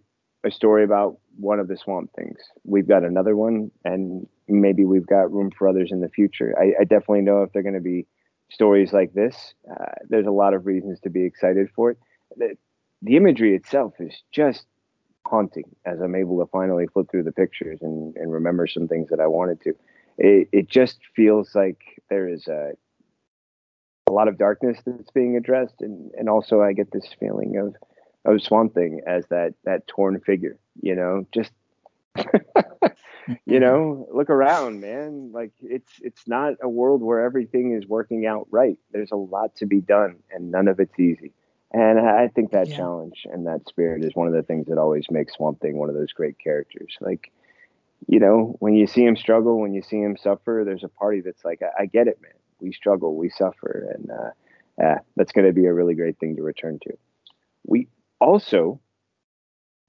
a story about one of the swamp things. We've got another one, and maybe we've got room for others in the future. I, I definitely know if they're going to be stories like this, uh, there's a lot of reasons to be excited for it. The, the, imagery itself is just haunting as I'm able to finally flip through the pictures and, and remember some things that I wanted to. It, it just feels like there is a, a lot of darkness that's being addressed, and, and also I get this feeling of of Swamp Thing as that that torn figure, you know, just you know, look around, man. Like it's it's not a world where everything is working out right. There's a lot to be done, and none of it's easy. And I think that yeah. challenge and that spirit is one of the things that always makes Swamp Thing one of those great characters. Like, you know, when you see him struggle, when you see him suffer, there's a party that's like, I, I get it, man. We struggle, we suffer, and uh, yeah, that's going to be a really great thing to return to. We also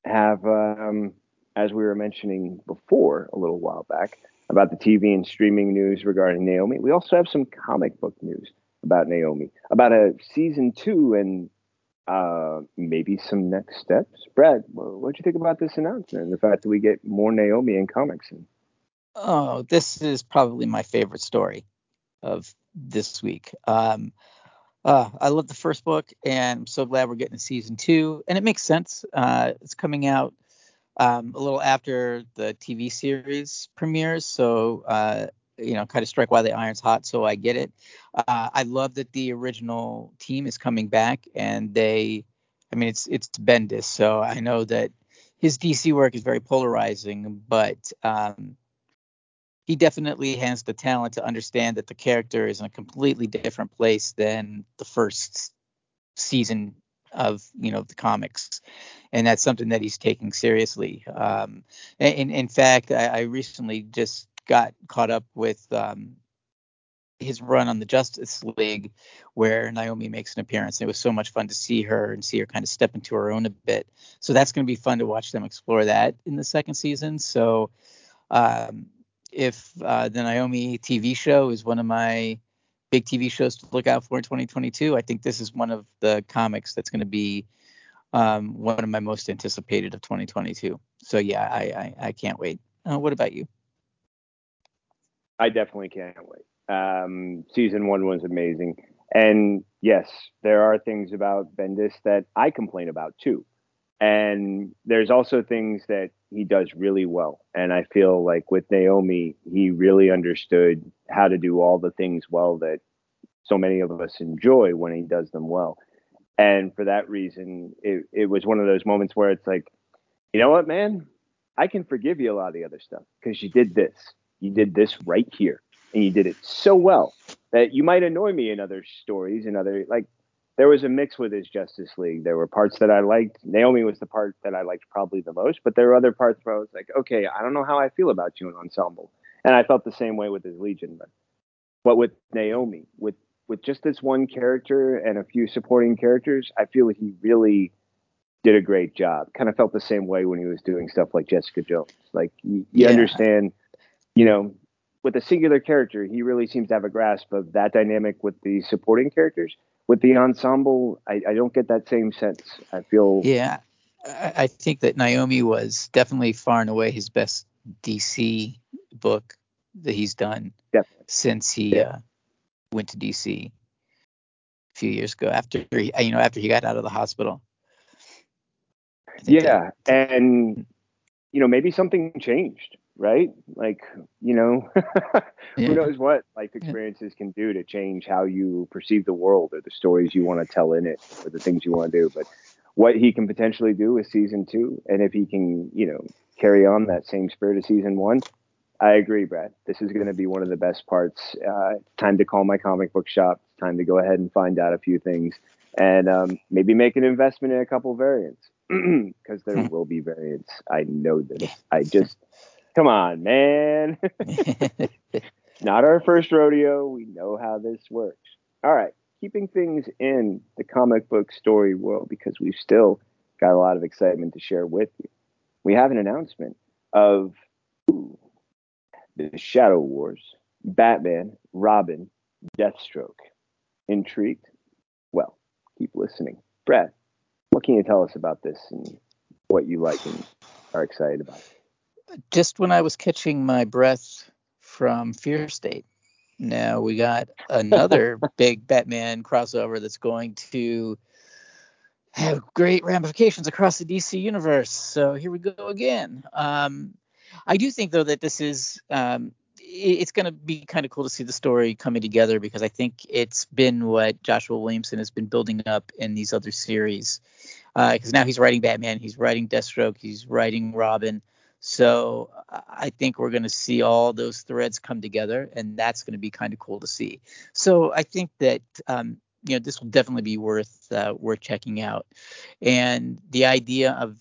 have um, as we were mentioning before a little while back about the TV and streaming news regarding Naomi, we also have some comic book news about Naomi, about a season two and uh, maybe some next steps. Brad, what do you think about this announcement and the fact that we get more Naomi in comics? Oh, this is probably my favorite story of this week. Um, uh, I love the first book, and I'm so glad we're getting a season two. And it makes sense. Uh, it's coming out um, a little after the TV series premieres. So, uh, you know, kind of strike while the iron's hot. So I get it. Uh, I love that the original team is coming back, and they, I mean, it's it's Bendis, so I know that his DC work is very polarizing, but um, he definitely has the talent to understand that the character is in a completely different place than the first season of you know the comics and that's something that he's taking seriously. Um, in, in fact, I, I, recently just got caught up with um, his run on the Justice League, where Naomi makes an appearance. It was so much fun to see her and see her kind of step into her own a bit. So that's going to be fun to watch them explore that in the second season. So um, if uh, the Naomi TV show is one of my big TV shows to look out for in 2022, I think this is one of the comics that's going to be um, one of my most anticipated of 2022. So yeah, I I, I can't wait. Uh, what about you? I definitely can't wait. Um, season one was amazing, and yes, there are things about Bendis that I complain about too. And there's also things that he does really well. And I feel like with Naomi, he really understood how to do all the things well that so many of us enjoy when he does them well. And for that reason, it, it was one of those moments where it's like, you know what, man? I can forgive you a lot of the other stuff because you did this. You did this right here. And you did it so well that you might annoy me in other stories and other, like, there was a mix with his Justice League. There were parts that I liked. Naomi was the part that I liked probably the most, but there were other parts where I was like, okay, I don't know how I feel about you in Ensemble, and I felt the same way with his Legion. But but with Naomi, with with just this one character and a few supporting characters, I feel like he really did a great job. Kind of felt the same way when he was doing stuff like Jessica Jones. Like you, you Yeah. understand, you know, with a singular character, he really seems to have a grasp of that dynamic with the supporting characters. With the ensemble, I, I don't get that same sense. I feel Yeah, I, I think that Naomi was definitely far and away his best DC book that he's done Definitely. since he Yeah. uh, went to DC a few years ago after he, you know after he got out of the hospital. Yeah, and you know maybe something changed, right? Like you know, Yeah. who knows what life experiences can do to change how you perceive the world or the stories you want to tell in it or the things you want to do. But what he can potentially do with season two, and if he can, you know, carry on that same spirit of season one, I agree, Brad. This is going to be one of the best parts. Uh, it's time to call my comic book shop. It's time to go ahead and find out a few things, and um, maybe make an investment in a couple variants because there Hmm. will be variants. I know this. I just come on, man. Not our first rodeo. We know how this works. All right, keeping things in the comic book story world because we've still got a lot of excitement to share with you. We have an announcement of ooh, the Shadow Wars, Batman, Robin, Deathstroke. Intrigued? Well, keep listening. Brad, what can you tell us about this and what you like and are excited about? Just when I was catching my breath from Fear State. Now we got another big Batman crossover that's going to have great ramifications across the DC universe. So here we go again. Um, I do think though that this is um, it's going to be kind of cool to see the story coming together because I think it's been what Joshua Williamson has been building up in these other series. Because now he's writing Batman, he's writing Deathstroke, he's writing Robin. So I think we're going to see all those threads come together, and that's going to be kind of cool to see. So I think that um, you know this will definitely be worth uh, worth checking out. And the idea of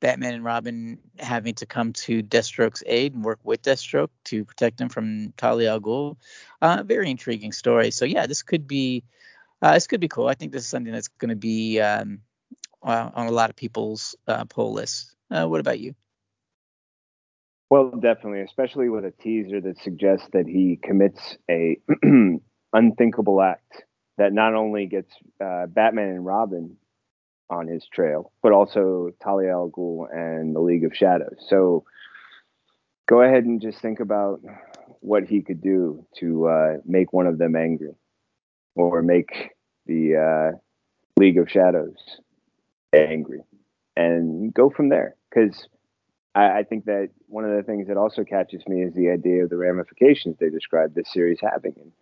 Batman and Robin having to come to Deathstroke's aid and work with Deathstroke to protect him from Talia al Ghul, uh, very intriguing story. So yeah, this could be uh, this could be cool. I think this is something that's going to be um, uh, on a lot of people's uh, pull lists. Uh, what about you? Well, definitely, especially with a teaser that suggests that he commits a unthinkable act that not only gets uh, Batman and Robin on his trail, but also Talia al Ghul and the League of Shadows. So go ahead and just think about what he could do to uh, make one of them angry, or make the uh, League of Shadows angry, and go from there. Because I, I think that one of the things that also catches me is the idea of the ramifications they describe this series having. And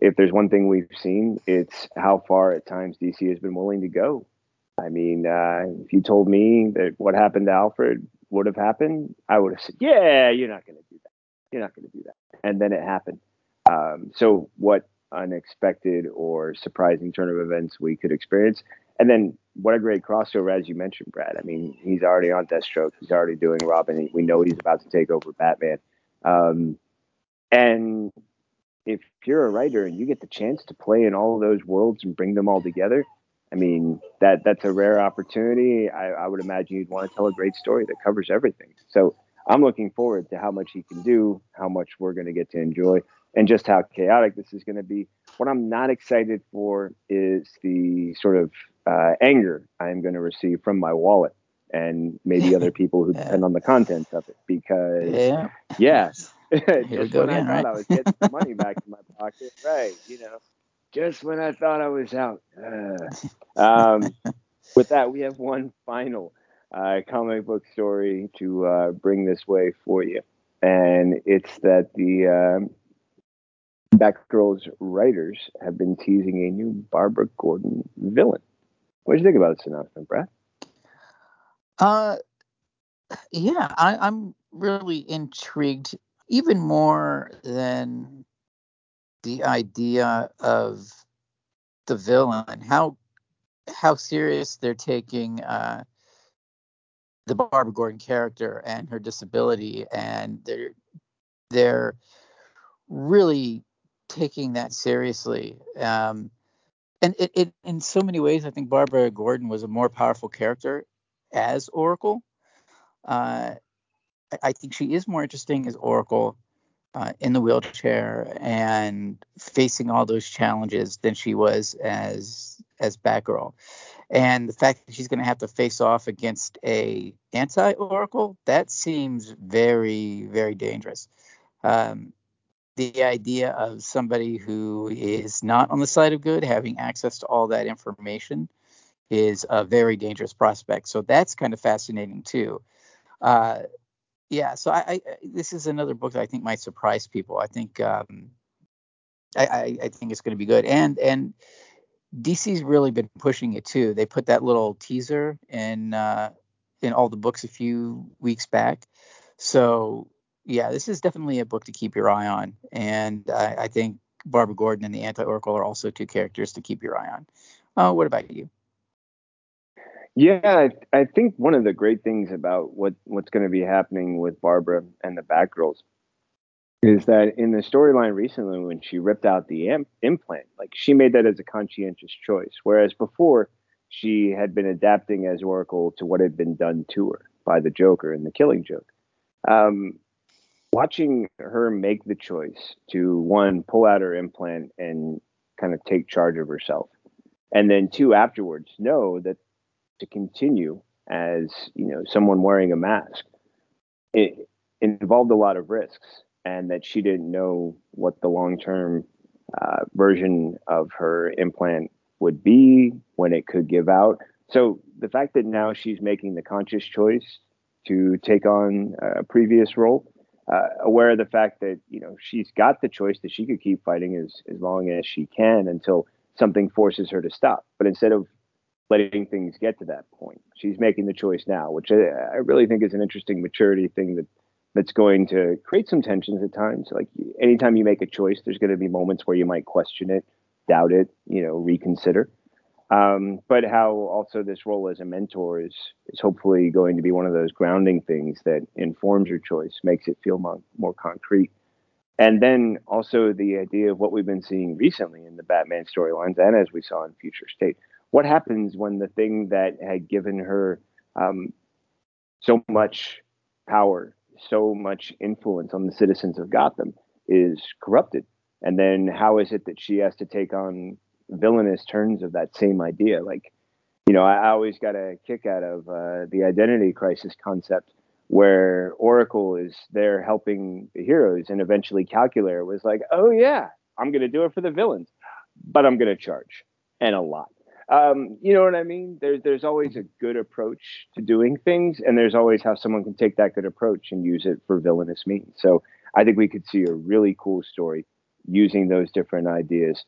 if there's one thing we've seen, it's how far at times DC has been willing to go. I mean, uh, if you told me that what happened to Alfred would have happened, I would have said, "Yeah, you're not going to do that. You're not going to do that." And then it happened. Um, so, what unexpected or surprising turn of events we could experience? And then, what a great crossover, as you mentioned, Brad. I mean, he's already on Deathstroke. He's already doing Robin. We know he's about to take over Batman. Um, and if you're a writer and you get the chance to play in all of those worlds and bring them all together, I mean that that's a rare opportunity. I, I would imagine you'd want to tell a great story that covers everything. So I'm looking forward to how much he can do, how much we're going to get to enjoy, and just how chaotic this is going to be. What I'm not excited for is the sort of uh, anger I'm going to receive from my wallet and maybe other people who depend on the content of it. Because Yeah. yeah, just when again, I thought right? I was getting the money back in my pocket, right? You know, just when I thought I was out. Uh, um, with that, we have one final uh, comic book story to uh, bring this way for you, and it's that the um, Batgirl's writers have been teasing a new Barbara Gordon villain. What do you think about this announcement, Brad? Uh, yeah, I, I'm really intrigued, even more than the idea of the villain, how how serious they're taking uh, the Barbara Gordon character and her disability, and they're they're really taking that seriously. Um, and it, it, in so many ways, I think Barbara Gordon was a more powerful character as Oracle. Uh, I, think she is more interesting as Oracle uh, in the wheelchair and facing all those challenges than she was as as Batgirl. And the fact that she's going to have to face off against a anti-Oracle, that seems very, very dangerous. Um, the idea of somebody who is not on the side of good having access to all that information is a very dangerous prospect. So that's kind of fascinating too. Uh, yeah, so I, I, this is another book that I think might surprise people. I think um, I, I, think it's going to be good, and and DC's really been pushing it too. They put that little teaser in uh, in all the books a few weeks back. So yeah, this is definitely a book to keep your eye on, and I, I think Barbara Gordon and the Anti Oracle are also two characters to keep your eye on. Uh, what about you? Yeah, I, I think one of the great things about what what's going to be happening with Barbara and the Batgirls is that in the storyline recently, when she ripped out the implant, like she made that as a conscientious choice, whereas before she had been adapting as Oracle to what had been done to her by the Joker in the Killing Joke. Um, watching her make the choice to one pull out her implant and kind of take charge of herself, and then two afterwards know that to continue as you know someone wearing a mask it, involved a lot of risks and that she didn't know what the long-term uh, version of her implant would be when it could give out. So the fact that now she's making the conscious choice to take on a previous role uh, aware of the fact that you know she's got the choice that she could keep fighting as as long as she can until something forces her to stop but instead of letting things get to that point. She's making the choice now, which I, I really think is an interesting maturity thing that that's going to create some tensions at times. Like anytime you make a choice, there's going to be moments where you might question it, doubt it, you know, reconsider. Um, but how also this role as a mentor is is hopefully going to be one of those grounding things that informs your choice, makes it feel more, more concrete. And then also the idea of what we've been seeing recently in the Batman storylines, and as we saw in Future State, what happens when the thing that had given her um, so much power, so much influence on the citizens of Gotham is corrupted? And then how is it that she has to take on villainous turns of that same idea? Like, you know, I, always got a kick out of uh, the identity crisis concept where Oracle is there helping the heroes, and eventually Calculator was like, oh, yeah, I'm going to do it for the villains, but I'm going to charge and a lot. Um, you know what I mean? There's there's always a good approach to doing things, and there's always how someone can take that good approach and use it for villainous means. So I think we could see a really cool story using those different ideas,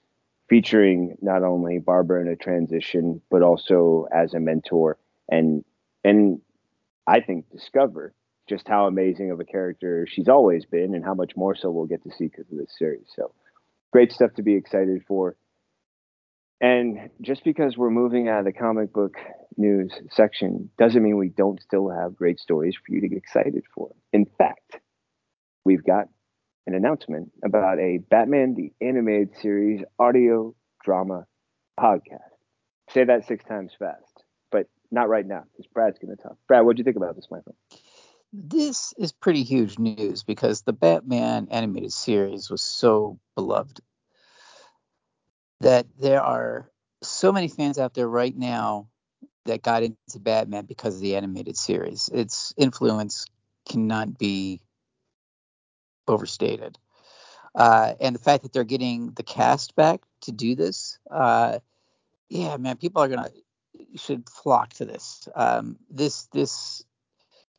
featuring not only Barbara in a transition, but also as a mentor, and and I think discover just how amazing of a character she's always been, and how much more so we'll get to see because of this series. So great stuff to be excited for. And just because we're moving out of the comic book news section doesn't mean we don't still have great stories for you to get excited for. In fact, we've got an announcement about a Batman the Animated Series audio drama podcast. Say that six times fast, but not right now because Brad's going to talk. Brad, what do you think about this, friend? This is pretty huge news because the Batman animated series was so beloved that there are so many fans out there right now that got into Batman because of the animated series. Its influence cannot be overstated. Uh, and the fact that they're getting the cast back to do this, uh, yeah, man, people are gonna should flock to this. Um, this this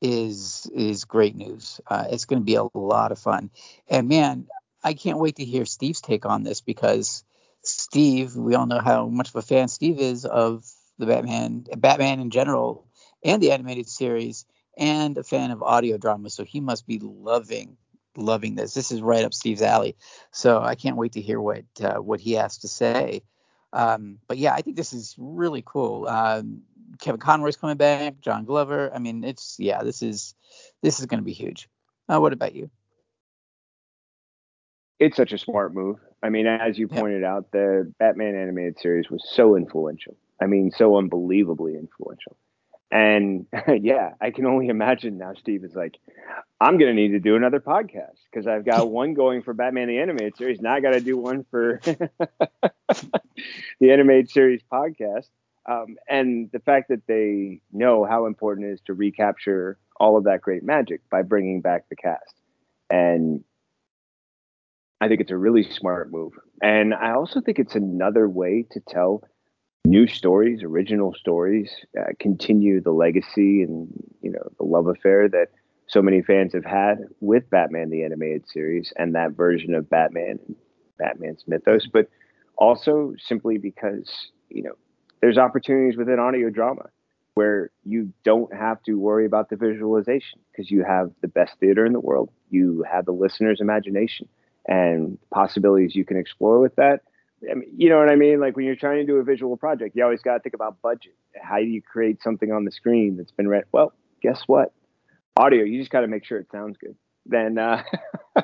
is is great news. Uh, it's going to be a lot of fun, and man, I can't wait to hear Steve's take on this because Steve, we all know how much of a fan Steve is of the Batman, Batman in general, and the animated series, and a fan of audio drama. So he must be loving, loving this. This is right up Steve's alley. So I can't wait to hear what uh, what he has to say. Um, but yeah, I think this is really cool. Um, Kevin Conroy's coming back, John Glover. I mean, it's yeah, this is this is going to be huge. Uh, what about you? It's such a smart move. I mean, as you pointed out, the Batman animated series was so influential. I mean, so unbelievably influential. And yeah, I can only imagine now Steve is like, I'm going to need to do another podcast because I've got one going for Batman the Animated Series. Now I got to do one for the Animated Series podcast. Um, and the fact that they know how important it is to recapture all of that great magic by bringing back the cast. And I think it's a really smart move. And I also think it's another way to tell new stories, original stories, uh, continue the legacy and you know the love affair that so many fans have had with Batman the animated series and that version of Batman Batman's mythos, but also simply because you know there's opportunities within audio drama where you don't have to worry about the visualization because you have the best theater in the world. You have the listener's imagination and possibilities you can explore with that. I mean, you know what I mean? Like when you're trying to do a visual project, you always got to think about budget. How do you create something on the screen that's been read? Well, guess what? Audio, you just got to make sure it sounds good. Then uh,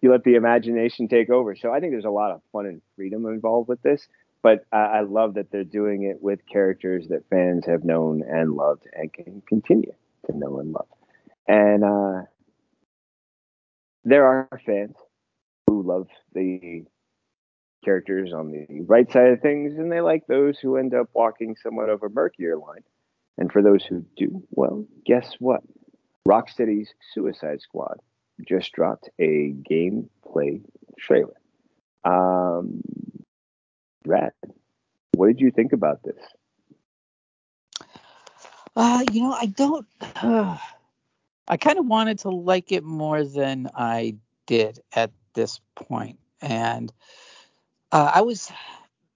you let the imagination take over. So I think there's a lot of fun and freedom involved with this. But I love that they're doing it with characters that fans have known and loved and can continue to know and love. And uh, there are fans who love the characters on the right side of things, and they like those who end up walking somewhat of a murkier line. And for those who do, well, guess what? Rocksteady's Suicide Squad just dropped a gameplay trailer. Um, Brad, what did you think about this? Uh, you know, I don't. Uh, I kind of wanted to like it more than I did at this point, and uh, I was.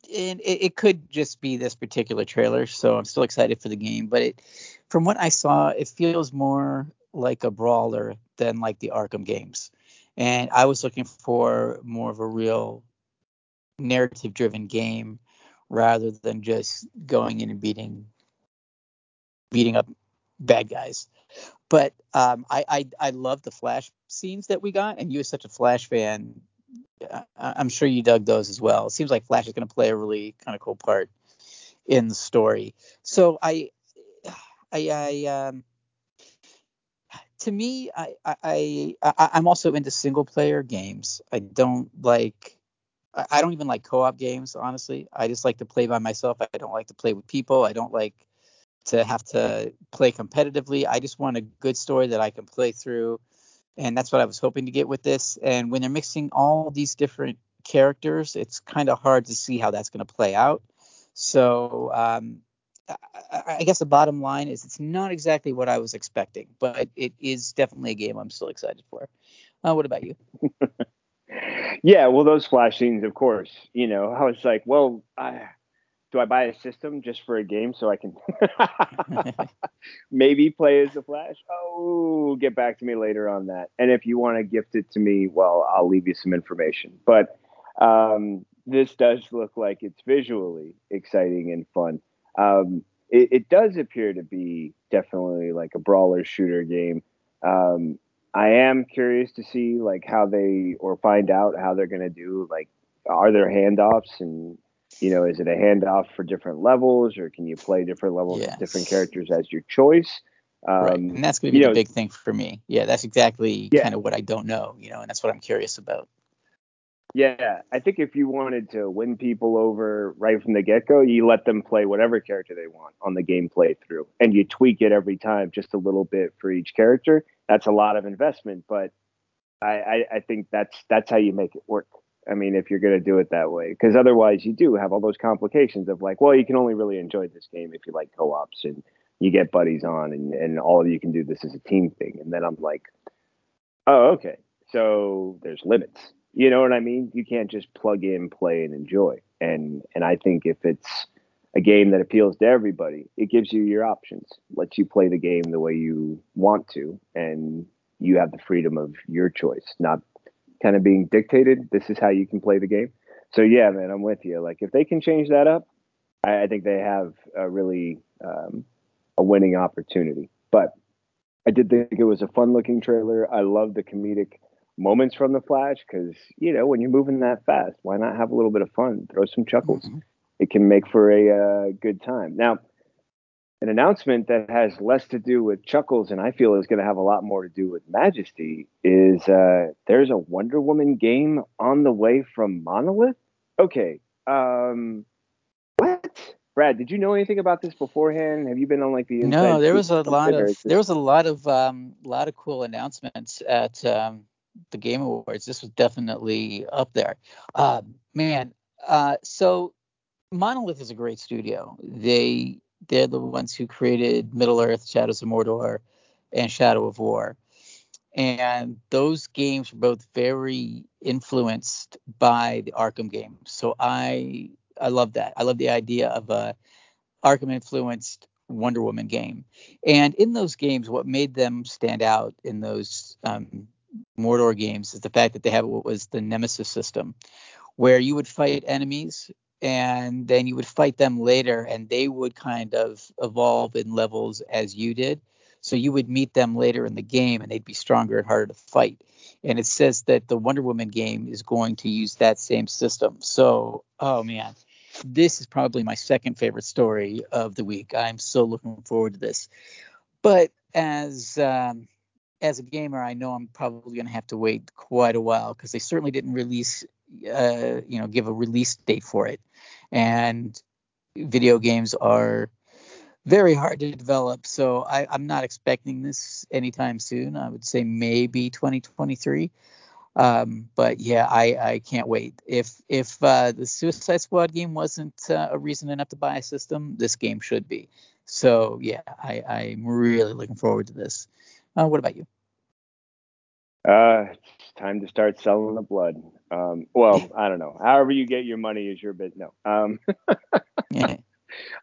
It, it could just be this particular trailer, so I'm still excited for the game. But it, from what I saw, it feels more like a brawler than like the Arkham games, and I was looking for more of a real narrative-driven game rather than just going in and beating beating up bad guys. But um, I, I I love the Flash scenes that we got, and you as such a Flash fan, I'm sure you dug those as well. It seems like Flash is going to play a really kind of cool part in the story. So I, I, I um, to me, I, I, I, I'm also into single player games. I don't like, I don't even like co-op games, honestly. I just like to play by myself. I don't like to play with people. I don't like to have to play competitively. I just want a good story that I can play through and that's what I was hoping to get with this. And when they're mixing all these different characters, it's kind of hard to see how that's going to play out. So um, I, I guess the bottom line is it's not exactly what I was expecting, but it is definitely a game I'm still excited for. Uh, what about you? yeah, well, those flash scenes, of course. You know, I was like, well, I do I buy a system just for a game so I can maybe play as the Flash? Oh, get back to me later on that. And if you want to gift it to me, well, I'll leave you some information. But um, this does look like it's visually exciting and fun. Um, it, it, does appear to be definitely like a brawler shooter game. Um, I am curious to see like how they or find out how they're going to do like are there handoffs and you know, is it a handoff for different levels, or can you play different levels different characters as your choice? Um, right. And that's going to be the know, big thing for me. Yeah, that's exactly yeah. kind of what I don't know, you know, and that's what I'm curious about. Yeah, I think if you wanted to win people over right from the get go, you let them play whatever character they want on the game playthrough, and you tweak it every time just a little bit for each character. That's a lot of investment, but I, I, I think that's that's how you make it work. I mean, if you're going to do it that way, because otherwise you do have all those complications of like, well, you can only really enjoy this game if you like co-ops and you get buddies on and, and all of you can do this as a team thing. And then I'm like, oh, okay. So there's limits. You know what I mean? You can't just plug in, play, and enjoy. And and I think if it's a game that appeals to everybody, it gives you your options, lets you play the game the way you want to, and you have the freedom of your choice, not kind of being dictated. This is how you can play the game. so yeah, man, I'm with you. Like if they can change that up, I, I think they have a really um, a winning opportunity. But I did think it was a fun looking trailer. I love the comedic moments from the Flash because you know when you're moving that fast, why not have a little bit of fun, throw some chuckles? Mm-hmm. It can make for a uh, good time. Now, an announcement that has less to do with chuckles and I feel is going to have a lot more to do with majesty is uh, there's a Wonder Woman game on the way from Monolith. Okay, um, what? Brad, did you know anything about this beforehand? Have you been on like the No, there was a lot of there was a lot of um lot of cool announcements at um the Game Awards. This was definitely up there. Uh, man, uh, so Monolith is a great studio. They they're the ones who created Middle Earth, Shadows of Mordor, and Shadow of War. And those games were both very influenced by the Arkham games. So I I love that. I love the idea of a Arkham influenced Wonder Woman game. And in those games, what made them stand out in those um, Mordor games is the fact that they have what was the Nemesis system, where you would fight enemies and then you would fight them later and they would kind of evolve in levels as you did. So you would meet them later in the game and they'd be stronger and harder to fight. And it says that the Wonder Woman game is going to use that same system. So, oh man, this is probably my second favorite story of the week. I'm so looking forward to this. But as um, as a gamer, I know I'm probably going to have to wait quite a while because they certainly didn't release, uh, you know, give a release date for it. And video games are very hard to develop, so I, I'm not expecting this anytime soon. I would say maybe 2023. Um, but yeah, I, I can't wait. If if uh, the Suicide Squad game wasn't uh, a reason enough to buy a system, this game should be. So yeah, I, I'm really looking forward to this. Uh, what about you? Uh, it's time to start selling the blood. Um, well, I don't know. However you get your money is your business. No. Um,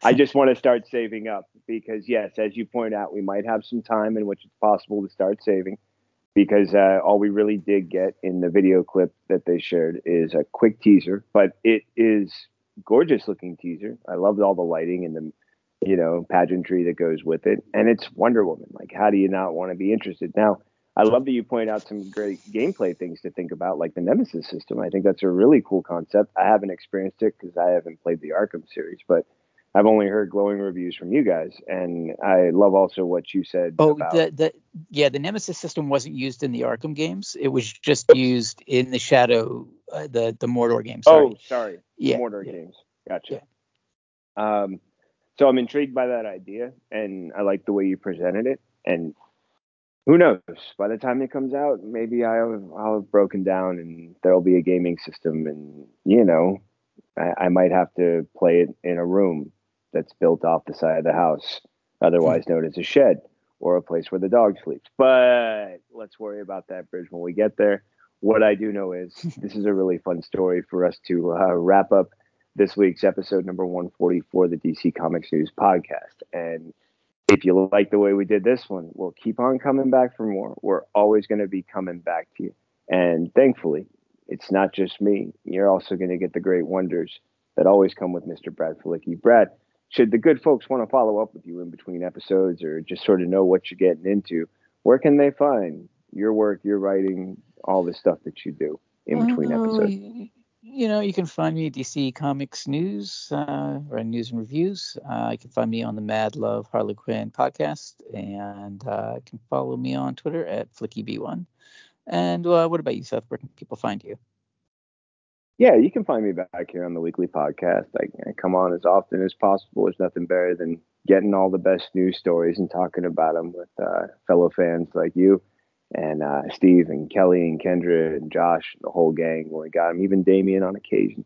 I just want to start saving up because yes, as you point out, we might have some time in which it's possible to start saving because uh, all we really did get in the video clip that they shared is a quick teaser, but it is gorgeous looking teaser. I loved all the lighting and the you know pageantry that goes with it, and it's Wonder Woman. Like, how do you not want to be interested? Now, I love that you point out some great gameplay things to think about, like the Nemesis system. I think that's a really cool concept. I haven't experienced it because I haven't played the Arkham series, but I've only heard glowing reviews from you guys, and I love also what you said. Oh, about... the the yeah, the Nemesis system wasn't used in the Arkham games. It was just used in the Shadow, uh, the the Mordor games. Sorry. Oh, sorry, yeah, Mordor yeah. games. Gotcha. Yeah. Um, so I'm intrigued by that idea, and I like the way you presented it. And who knows? By the time it comes out, maybe I'll I'll have broken down, and there'll be a gaming system, and you know, I, I might have to play it in a room that's built off the side of the house, otherwise known as a shed or a place where the dog sleeps. But let's worry about that bridge when we get there. What I do know is this is a really fun story for us to uh, wrap up this week's episode number 144 of the DC Comics News podcast. And if you like the way we did this one, we'll keep on coming back for more. We're always going to be coming back to you. And thankfully, it's not just me. You're also going to get the great wonders that always come with Mr. Brad Filicky. Brad, should the good folks want to follow up with you in between episodes or just sort of know what you're getting into, where can they find your work, your writing, all the stuff that you do in between Oh, episodes? You know, you can find me at DC Comics News uh, or News and Reviews. Uh, you can find me on the Mad Love Harley Quinn podcast, and uh, you can follow me on Twitter at FlickyB1. And uh, what about you, Seth? Where can people find you? Yeah, you can find me back here on the weekly podcast. I, I come on as often as possible. There's nothing better than getting all the best news stories and talking about them with uh, fellow fans like you and uh, Steve and Kelly and Kendra and Josh the whole gang we got them, even Damien on occasion.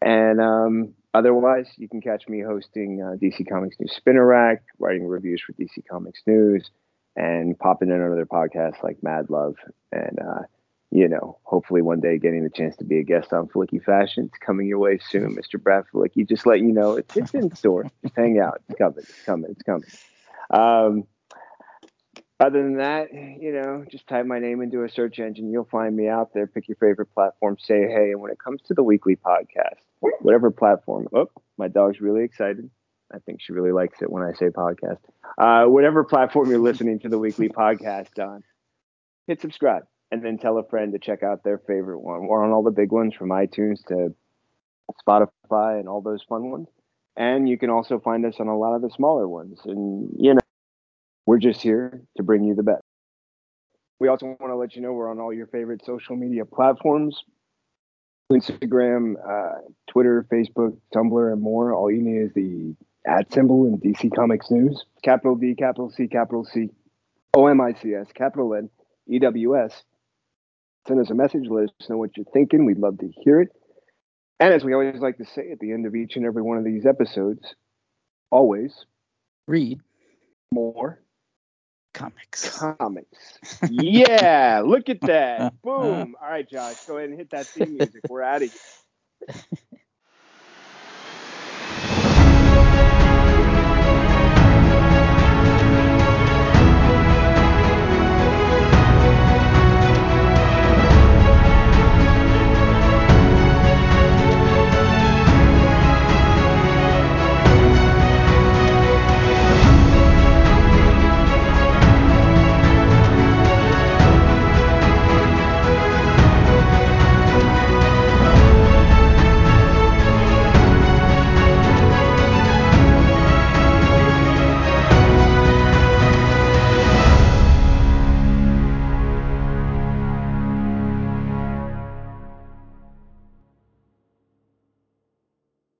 And um, otherwise, you can catch me hosting uh, DC Comics News Spinner Rack, writing reviews for DC Comics News, and popping in on other podcasts like Mad Love. And, uh, you know, hopefully one day getting the chance to be a guest on Flicky Fashion. It's coming your way soon, Mr. Brad Filicky. Just let you know, it's, it's in store. Just hang out. It's coming. It's coming. It's coming. Um, Other than that, you know, just type my name into a search engine. You'll find me out there. Pick your favorite platform, say hey. And when it comes to the weekly podcast, whatever platform, oh, my dog's really excited. I think she really likes it when I say podcast. Uh, whatever platform you're listening to the weekly podcast on, hit subscribe and then tell a friend to check out their favorite one. We're on all the big ones from iTunes to Spotify and all those fun ones. And you can also find us on a lot of the smaller ones. And, you know, we're just here to bring you the best. We also want to let you know we're on all your favorite social media platforms Instagram, uh, Twitter, Facebook, Tumblr, and more. All you need is the at symbol in DC Comics News, capital D, capital C, capital C, O M I C S, capital N, E W S. Send us a message, let us know what you're thinking. We'd love to hear it. And as we always like to say at the end of each and every one of these episodes, always read more comics. Comics. yeah, look at that. Boom. All right, Josh, go ahead and hit that theme music. We're out of here.